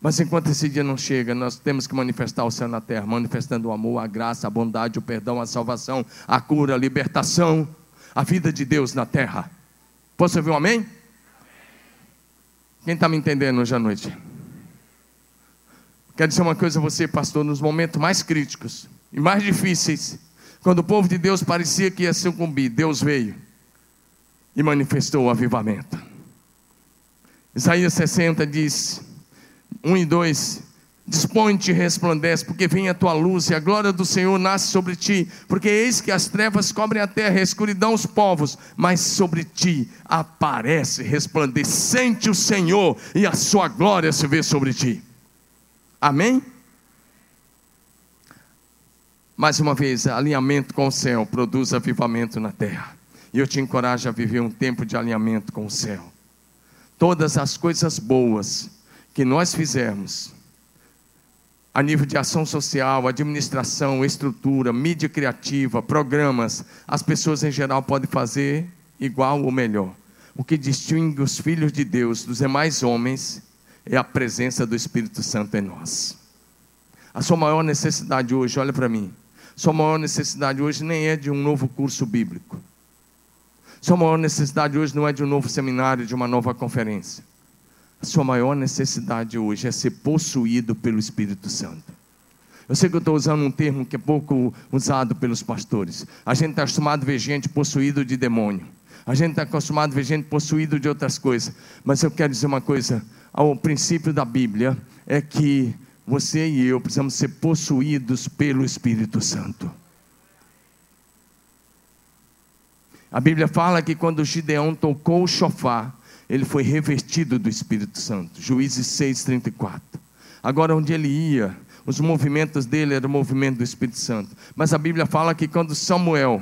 Mas enquanto esse dia não chega, nós temos que manifestar o céu na terra, manifestando o amor, a graça, a bondade, o perdão, a salvação, a cura, a libertação, a vida de Deus na terra. Posso ouvir um amém? Quem está me entendendo hoje à noite? Quero dizer uma coisa a você, pastor, nos momentos mais críticos e mais difíceis, quando o povo de Deus parecia que ia sucumbir, Deus veio e manifestou o avivamento. Isaías 60 diz, 1 e 2: Dispõe-te e resplandece, porque vem a tua luz e a glória do Senhor nasce sobre ti. Porque eis que as trevas cobrem a terra, a escuridão os povos, mas sobre ti aparece resplandecente o Senhor e a sua glória se vê sobre ti. Amém? Mais uma vez, alinhamento com o céu produz avivamento na terra. E eu te encorajo a viver um tempo de alinhamento com o céu todas as coisas boas que nós fizermos, a nível de ação social, administração, estrutura, mídia criativa, programas, as pessoas em geral podem fazer igual ou melhor. O que distingue os filhos de Deus dos demais homens é a presença do Espírito Santo em nós. A sua maior necessidade hoje, olha para mim, sua maior necessidade hoje nem é de um novo curso bíblico. Sua maior necessidade hoje não é de um novo seminário, de uma nova conferência. A sua maior necessidade hoje é ser possuído pelo Espírito Santo. Eu sei que eu estou usando um termo que é pouco usado pelos pastores. A gente está acostumado a ver gente possuído de demônio. A gente está acostumado a ver gente possuído de outras coisas. Mas eu quero dizer uma coisa: o princípio da Bíblia é que você e eu precisamos ser possuídos pelo Espírito Santo. A Bíblia fala que quando Gideão tocou o chofar, ele foi revestido do Espírito Santo. Juízes 6:34. Agora onde ele ia, os movimentos dele eram o movimento do Espírito Santo. Mas a Bíblia fala que quando Samuel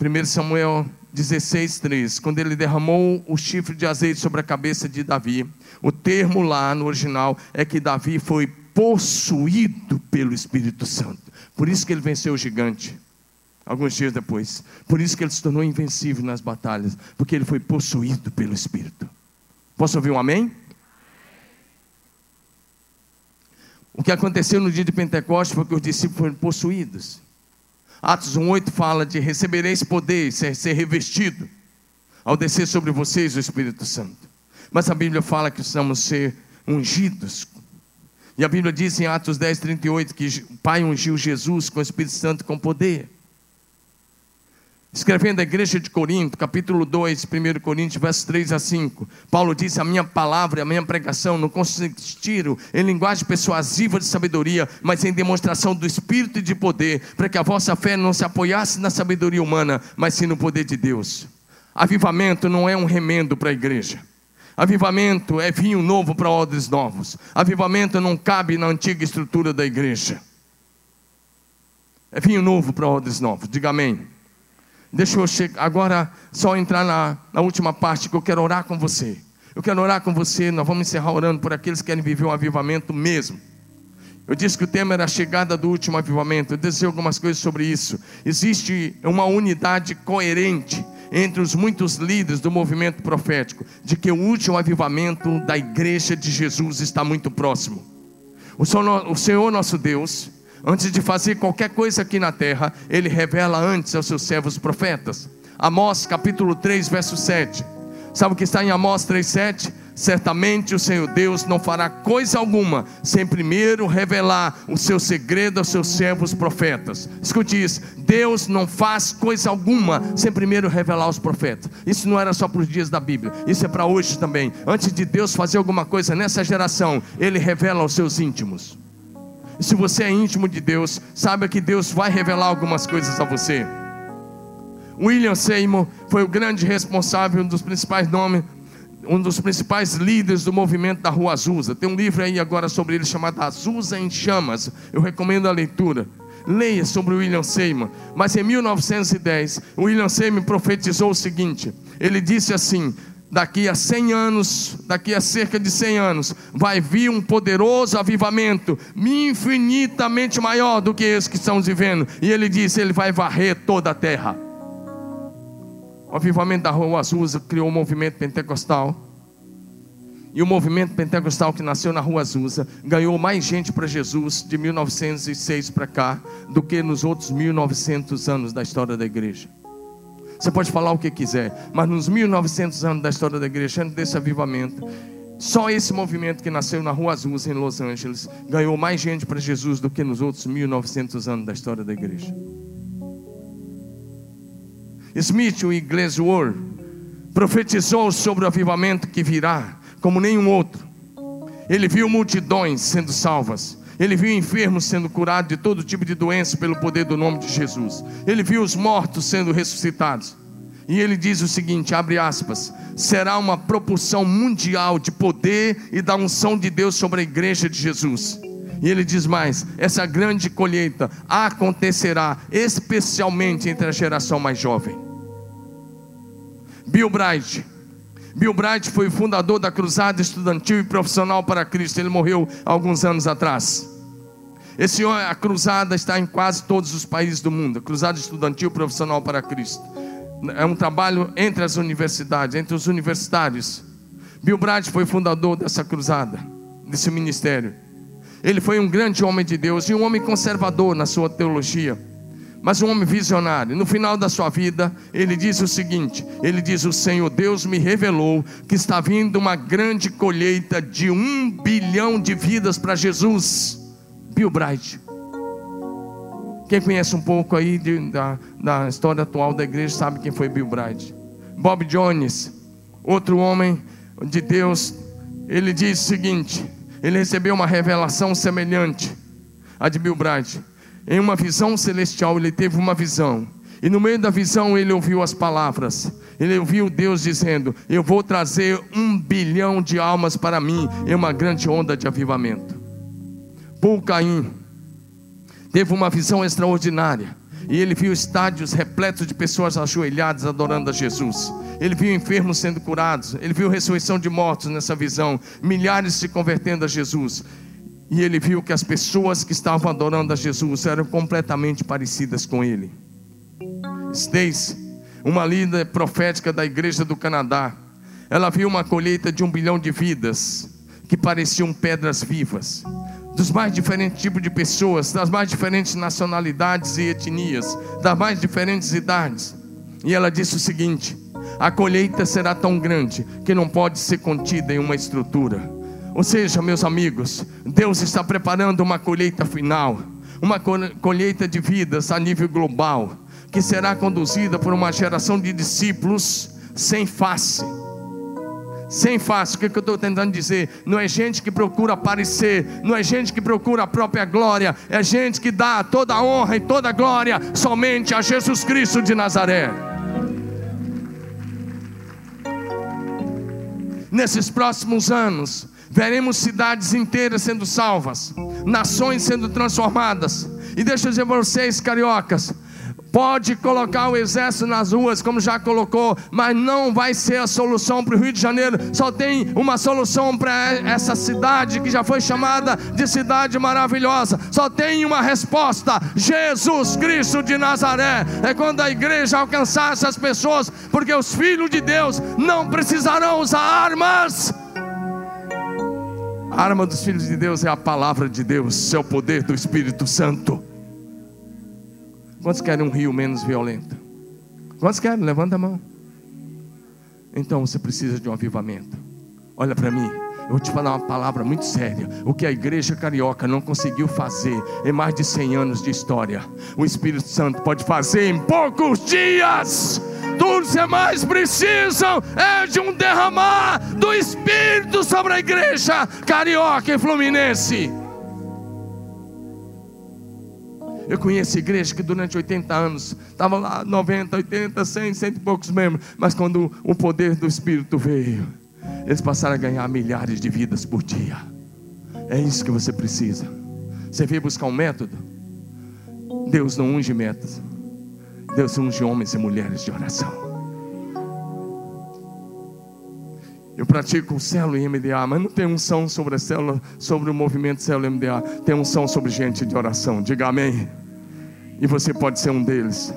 1 Samuel 16, 3, quando ele derramou o chifre de azeite sobre a cabeça de Davi, o termo lá no original é que Davi foi possuído pelo Espírito Santo. Por isso que ele venceu o gigante. Alguns dias depois. Por isso que ele se tornou invencível nas batalhas, porque ele foi possuído pelo Espírito. Posso ouvir um amém? O que aconteceu no dia de Pentecostes foi que os discípulos foram possuídos. Atos 1,8 fala de recebereis poder, ser, ser revestido, ao descer sobre vocês o Espírito Santo. Mas a Bíblia fala que precisamos ser ungidos. E a Bíblia diz em Atos 10, 38 que o Pai ungiu Jesus com o Espírito Santo com poder. Escrevendo a igreja de Corinto, capítulo 2, 1 Coríntios, versos 3 a 5, Paulo disse: A minha palavra, a minha pregação não consistiram em linguagem persuasiva de sabedoria, mas em demonstração do Espírito e de poder, para que a vossa fé não se apoiasse na sabedoria humana, mas sim no poder de Deus. Avivamento não é um remendo para a igreja. Avivamento é vinho novo para odres novos. Avivamento não cabe na antiga estrutura da igreja. É vinho novo para odres novos. Diga amém. Deixa eu chegar, agora só entrar na, na última parte que eu quero orar com você. Eu quero orar com você, nós vamos encerrar orando por aqueles que querem viver um avivamento mesmo. Eu disse que o tema era a chegada do último avivamento. Eu desejei algumas coisas sobre isso. Existe uma unidade coerente entre os muitos líderes do movimento profético de que o último avivamento da igreja de Jesus está muito próximo. O Senhor, o Senhor nosso Deus, Antes de fazer qualquer coisa aqui na terra, ele revela antes aos seus servos profetas. Amós capítulo 3, verso 7. Sabe o que está em Amós 3,7? Certamente o Senhor Deus não fará coisa alguma sem primeiro revelar o seu segredo aos seus servos profetas. Escute isso: Deus não faz coisa alguma sem primeiro revelar aos profetas. Isso não era só para os dias da Bíblia, isso é para hoje também. Antes de Deus fazer alguma coisa nessa geração, Ele revela aos seus íntimos. E se você é íntimo de Deus, saiba que Deus vai revelar algumas coisas a você. William Seymour foi o grande responsável, um dos principais nomes, um dos principais líderes do movimento da Rua Azusa. Tem um livro aí agora sobre ele chamado Azusa em Chamas. Eu recomendo a leitura. Leia sobre William Seymour. Mas em 1910, William Seymour profetizou o seguinte: ele disse assim: daqui a 100 anos, daqui a cerca de 100 anos, vai vir um poderoso avivamento, infinitamente maior do que esse que estamos vivendo. E ele disse: ele vai varrer toda a terra. O avivamento da Rua Azusa criou o movimento pentecostal. E o movimento pentecostal que nasceu na Rua Azusa ganhou mais gente para Jesus de 1906 para cá do que nos outros 1900 anos da história da igreja. Você pode falar o que quiser, mas nos 1900 anos da história da igreja, antes desse avivamento, só esse movimento que nasceu na Rua Azusa, em Los Angeles, ganhou mais gente para Jesus do que nos outros 1900 anos da história da igreja. Smith, o Iglesias profetizou sobre o avivamento que virá, como nenhum outro. Ele viu multidões sendo salvas. Ele viu enfermos sendo curados de todo tipo de doença pelo poder do nome de Jesus. Ele viu os mortos sendo ressuscitados. E ele diz o seguinte, abre aspas: será uma propulsão mundial de poder e da unção de Deus sobre a igreja de Jesus. E ele diz mais: essa grande colheita acontecerá especialmente entre a geração mais jovem. Bill Bright, Bill Bright foi fundador da Cruzada Estudantil e Profissional para Cristo. Ele morreu alguns anos atrás. Esse a cruzada está em quase todos os países do mundo. Cruzada Estudantil Profissional para Cristo. É um trabalho entre as universidades, entre os universitários. Bill Bright foi fundador dessa cruzada, desse ministério. Ele foi um grande homem de Deus e um homem conservador na sua teologia mas um homem visionário. No final da sua vida, ele diz o seguinte: ele diz, o Senhor Deus me revelou que está vindo uma grande colheita de um bilhão de vidas para Jesus. Bill Bright. Quem conhece um pouco aí de, da, da história atual da igreja sabe quem foi Bill Bright. Bob Jones, outro homem de Deus, ele diz o seguinte: ele recebeu uma revelação semelhante à de Bill Bright. Em uma visão celestial, ele teve uma visão. E no meio da visão ele ouviu as palavras. Ele ouviu Deus dizendo: Eu vou trazer um bilhão de almas para mim em uma grande onda de avivamento. Paul Caim teve uma visão extraordinária. E ele viu estádios repletos de pessoas ajoelhadas adorando a Jesus. Ele viu enfermos sendo curados. Ele viu ressurreição de mortos nessa visão. Milhares se convertendo a Jesus. E ele viu que as pessoas que estavam adorando a Jesus eram completamente parecidas com ele. Stacy, uma líder profética da igreja do Canadá, ela viu uma colheita de um bilhão de vidas que pareciam pedras vivas, dos mais diferentes tipos de pessoas, das mais diferentes nacionalidades e etnias, das mais diferentes idades. E ela disse o seguinte: a colheita será tão grande que não pode ser contida em uma estrutura ou seja, meus amigos, Deus está preparando uma colheita final, uma colheita de vidas a nível global, que será conduzida por uma geração de discípulos sem face. Sem face, o que, eu estou tentando dizer? Não é gente que procura aparecer, não é gente que procura a própria glória, é gente que dá toda a honra e toda a glória somente a Jesus Cristo de Nazaré. Nesses próximos anos, veremos cidades inteiras sendo salvas, nações sendo transformadas. E deixa eu dizer para vocês, cariocas, pode colocar o exército nas ruas, como já colocou, mas não vai ser a solução para o Rio de Janeiro. Só tem uma solução para essa cidade que já foi chamada de cidade maravilhosa. Só tem uma resposta: Jesus Cristo de Nazaré. É quando a igreja alcançar essas pessoas, porque os filhos de Deus não precisarão usar armas a arma dos filhos de Deus é a palavra de Deus, é o poder do Espírito Santo. Quantos querem um rio menos violento? Quantos querem? Levanta a mão. Então você precisa de um avivamento. Olha para mim. Eu vou te falar uma palavra muito séria. O que a igreja carioca não conseguiu fazer em mais de 100 anos de história, o Espírito Santo pode fazer em poucos dias. Tudo que mais precisam é de um derramar do Espírito sobre a igreja carioca e fluminense. Eu conheço igreja que durante 80 anos estava lá 90, 80, 100, cento e poucos membros, mas quando o poder do Espírito veio, eles passaram a ganhar milhares de vidas por dia. É isso que você precisa. Você veio buscar um método? Deus não unge métodos. Deus unge homens e mulheres de oração. Eu pratico célula e MDA, mas não tem unção sobre a célula, sobre o movimento célula MDA. Tem unção sobre gente de oração. Diga amém. E você pode ser um deles.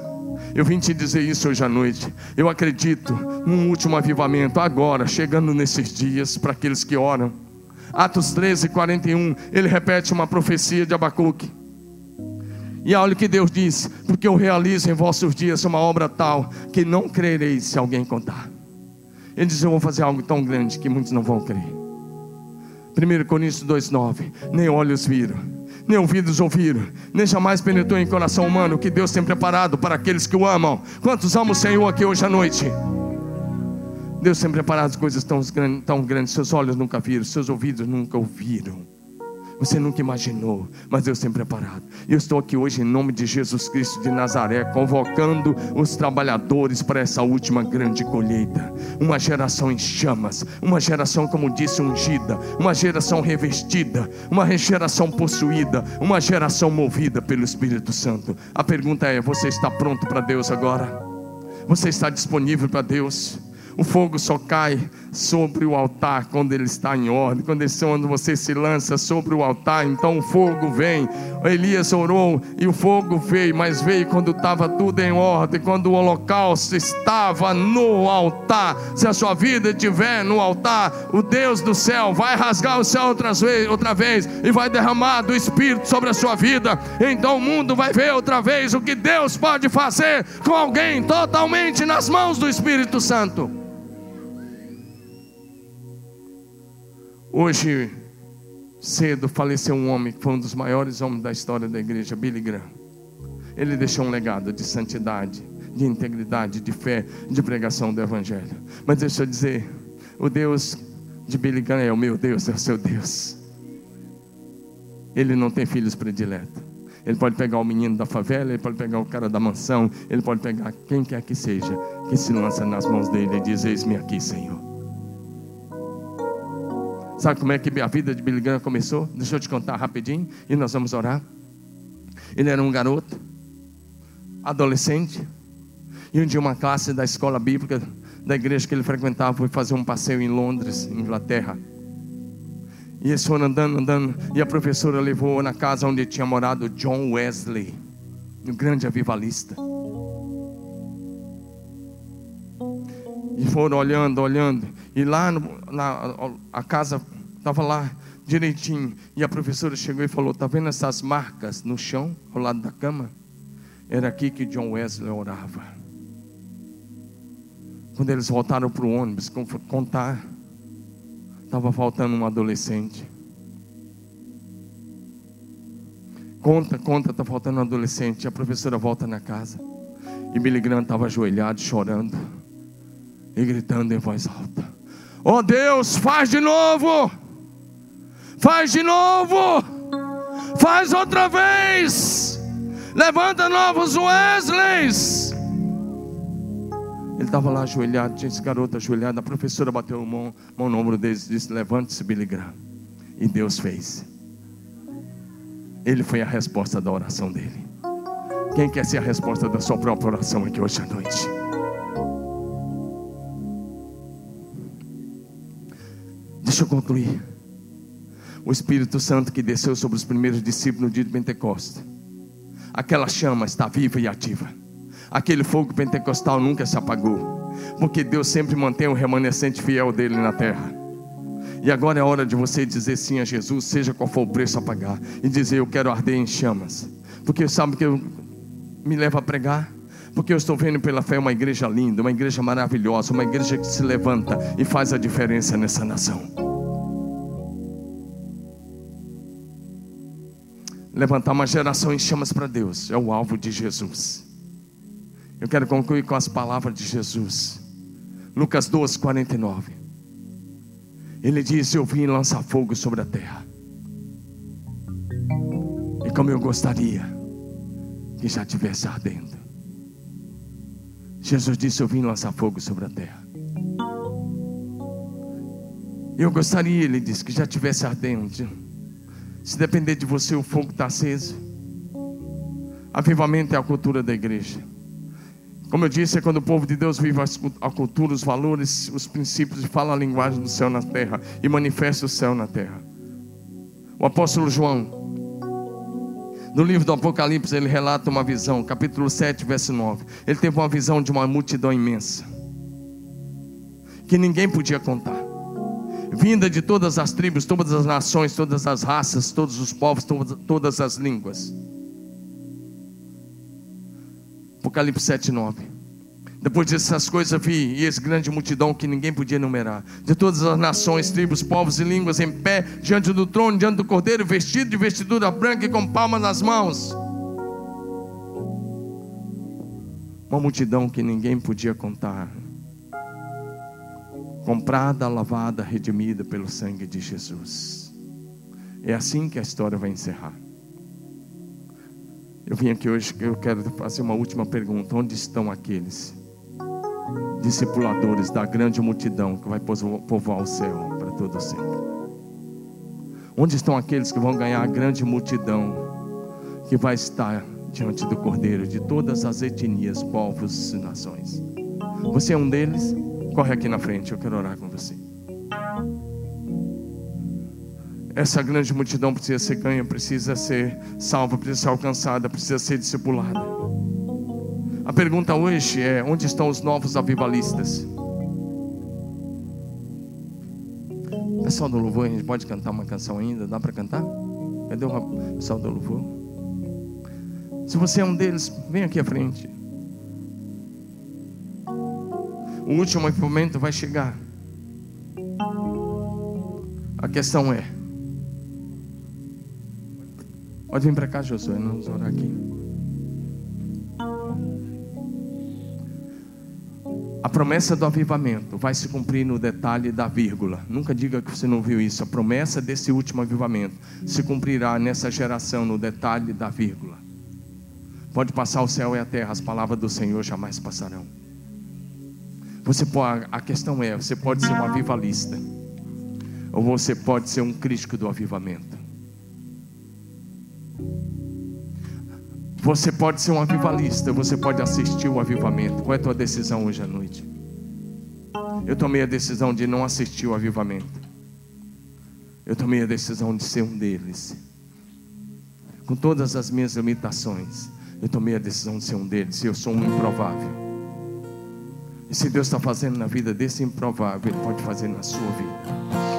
Eu vim te dizer isso hoje à noite. Eu acredito num último avivamento agora, chegando nesses dias, para aqueles que oram. Atos 13, 41, ele repete uma profecia de Abacuque. E olha o que Deus diz: porque eu realizo em vossos dias uma obra tal que não crereis se alguém contar. Ele diz: Eu vou fazer algo tão grande que muitos não vão crer. 1 Coríntios 2,9: Nem olhos viram, nem ouvidos ouviram, nem jamais penetrou em coração humano o que Deus tem preparado para aqueles que o amam. Quantos amam o Senhor aqui hoje à noite? Deus tem preparado coisas tão, tão grandes, seus olhos nunca viram, seus ouvidos nunca ouviram você nunca imaginou, mas Deus tem preparado. Eu estou aqui hoje em nome de Jesus Cristo de Nazaré, convocando os trabalhadores para essa última grande colheita. Uma geração em chamas, uma geração, como disse, ungida, uma geração revestida, uma geração possuída, uma geração movida pelo Espírito Santo. A pergunta é: você está pronto para Deus agora? Você está disponível para Deus? O fogo só cai sobre o altar quando ele está em ordem. Quando, você se lança sobre o altar, então o fogo vem. Elias orou e o fogo veio, mas veio quando estava tudo em ordem, quando o holocausto estava no altar. Se a sua vida estiver no altar, o Deus do céu vai rasgar o céu outra vez, outra vez e vai derramar do Espírito sobre a sua vida. Então o mundo vai ver outra vez o que Deus pode fazer com alguém totalmente nas mãos do Espírito Santo. Hoje, cedo, faleceu um homem que foi um dos maiores homens da história da igreja, Billy Graham. Ele deixou um legado de santidade, de integridade, de fé, de pregação do Evangelho. Mas deixa eu dizer, o Deus de Billy Graham é o meu Deus, é o seu Deus. Ele não tem filhos prediletos. Ele pode pegar o menino da favela, ele pode pegar o cara da mansão, ele pode pegar quem quer que seja, que se lança nas mãos dele e diz: Eis-me aqui, Senhor. Sabe como é que a vida de Billy Graham começou? Deixa eu te contar rapidinho e nós vamos orar. Ele era um garoto, adolescente, e um dia uma classe da escola bíblica da igreja que ele frequentava foi fazer um passeio em Londres, Inglaterra. E eles foram andando, andando, e a professora levou na casa onde tinha morado John Wesley, um grande avivalista. E foram olhando, olhando. E lá no, na a casa estava lá direitinho. E a professora chegou e falou: Está vendo essas marcas no chão, ao lado da cama? Era aqui que John Wesley orava. Quando eles voltaram para o ônibus contar, estava faltando um adolescente. Conta, conta, está faltando um adolescente. A professora volta na casa. E Billy Graham estava ajoelhado, chorando e gritando em voz alta: Oh Deus, faz de novo! Faz de novo! Faz outra vez! Levanta novos Wesleys! Ele estava lá ajoelhado, tinha esse garoto ajoelhado. A professora bateu a mão, mão no ombro dele e disse: Levante-se, Billy Graham. E Deus fez. Ele foi a resposta da oração dele. Quem quer ser a resposta da sua própria oração aqui hoje à noite? Deixa eu concluir. O Espírito Santo que desceu sobre os primeiros discípulos no dia de Pentecostes. Aquela chama está viva e ativa. Aquele fogo pentecostal nunca se apagou. Porque Deus sempre mantém o remanescente fiel dele na terra. E agora é hora de você dizer sim a Jesus, seja qual for o preço a pagar. E dizer: Eu quero arder em chamas. Porque sabe que eu me leva a pregar? Porque eu estou vendo pela fé uma igreja linda, uma igreja maravilhosa, uma igreja que se levanta e faz a diferença nessa nação. Levantar uma geração em chamas para Deus, é o alvo de Jesus. Eu quero concluir com as palavras de Jesus. Lucas 12, 49. Ele diz: Eu vim lançar fogo sobre a terra. E como eu gostaria que já tivesse ardendo. Jesus disse: Eu vim lançar fogo sobre a terra. Eu gostaria, ele disse, que já tivesse ardendo se depender de você, o fogo está aceso. Avivamento é a cultura da igreja. Como eu disse, é quando o povo de Deus vive a cultura, os valores, os princípios e fala a linguagem do céu na terra e manifesta o céu na terra. O apóstolo João, no livro do Apocalipse, ele relata uma visão, capítulo 7, verso 9. Ele teve uma visão de uma multidão imensa, que ninguém podia contar vinda de todas as tribos, todas as nações, todas as raças, todos os povos, todas, todas as línguas. Apocalipse 7, 9. Depois dessas coisas vi, e esse grande multidão que ninguém podia enumerar, de todas as nações, tribos, povos e línguas, em pé, diante do trono, diante do cordeiro, vestido de vestidura branca e com palmas nas mãos. Uma multidão que ninguém podia contar comprada, lavada, redimida pelo sangue de Jesus. É assim que a história vai encerrar. Eu vim aqui hoje, eu quero fazer uma última pergunta: onde estão aqueles discipuladores da grande multidão que vai povoar o céu para todo sempre? Onde estão aqueles que vão ganhar a grande multidão que vai estar diante do Cordeiro de todas as etnias, povos e nações? Você é um deles? Corre aqui na frente, eu quero orar com você. Essa grande multidão precisa ser ganha, precisa ser salva, precisa ser alcançada, precisa ser discipulada. A pergunta hoje é: onde estão os novos avivalistas? Pessoal do louvor, a gente pode cantar uma canção ainda? Dá para cantar? Cadê o pessoal do louvor? Se você é um deles, vem aqui à frente. O último momento vai chegar. A questão é: Pode vir para cá, Josué, vamos orar aqui. A promessa do avivamento vai se cumprir no detalhe da vírgula. Nunca diga que você não viu isso. A promessa desse último avivamento se cumprirá nessa geração no detalhe da vírgula. Pode passar o céu e a terra, as palavras do Senhor jamais passarão. Você pode, a questão é, você pode ser um avivalista ou você pode ser um crítico do avivamento. Você pode ser um avivalista, você pode assistir o avivamento. Qual é a tua decisão hoje à noite? Eu tomei a decisão de não assistir o avivamento. Eu tomei a decisão de ser um deles. Com todas as minhas limitações, eu tomei a decisão de ser um deles. Eu sou um improvável. E se Deus está fazendo na vida desse improvável, Ele pode fazer na sua vida.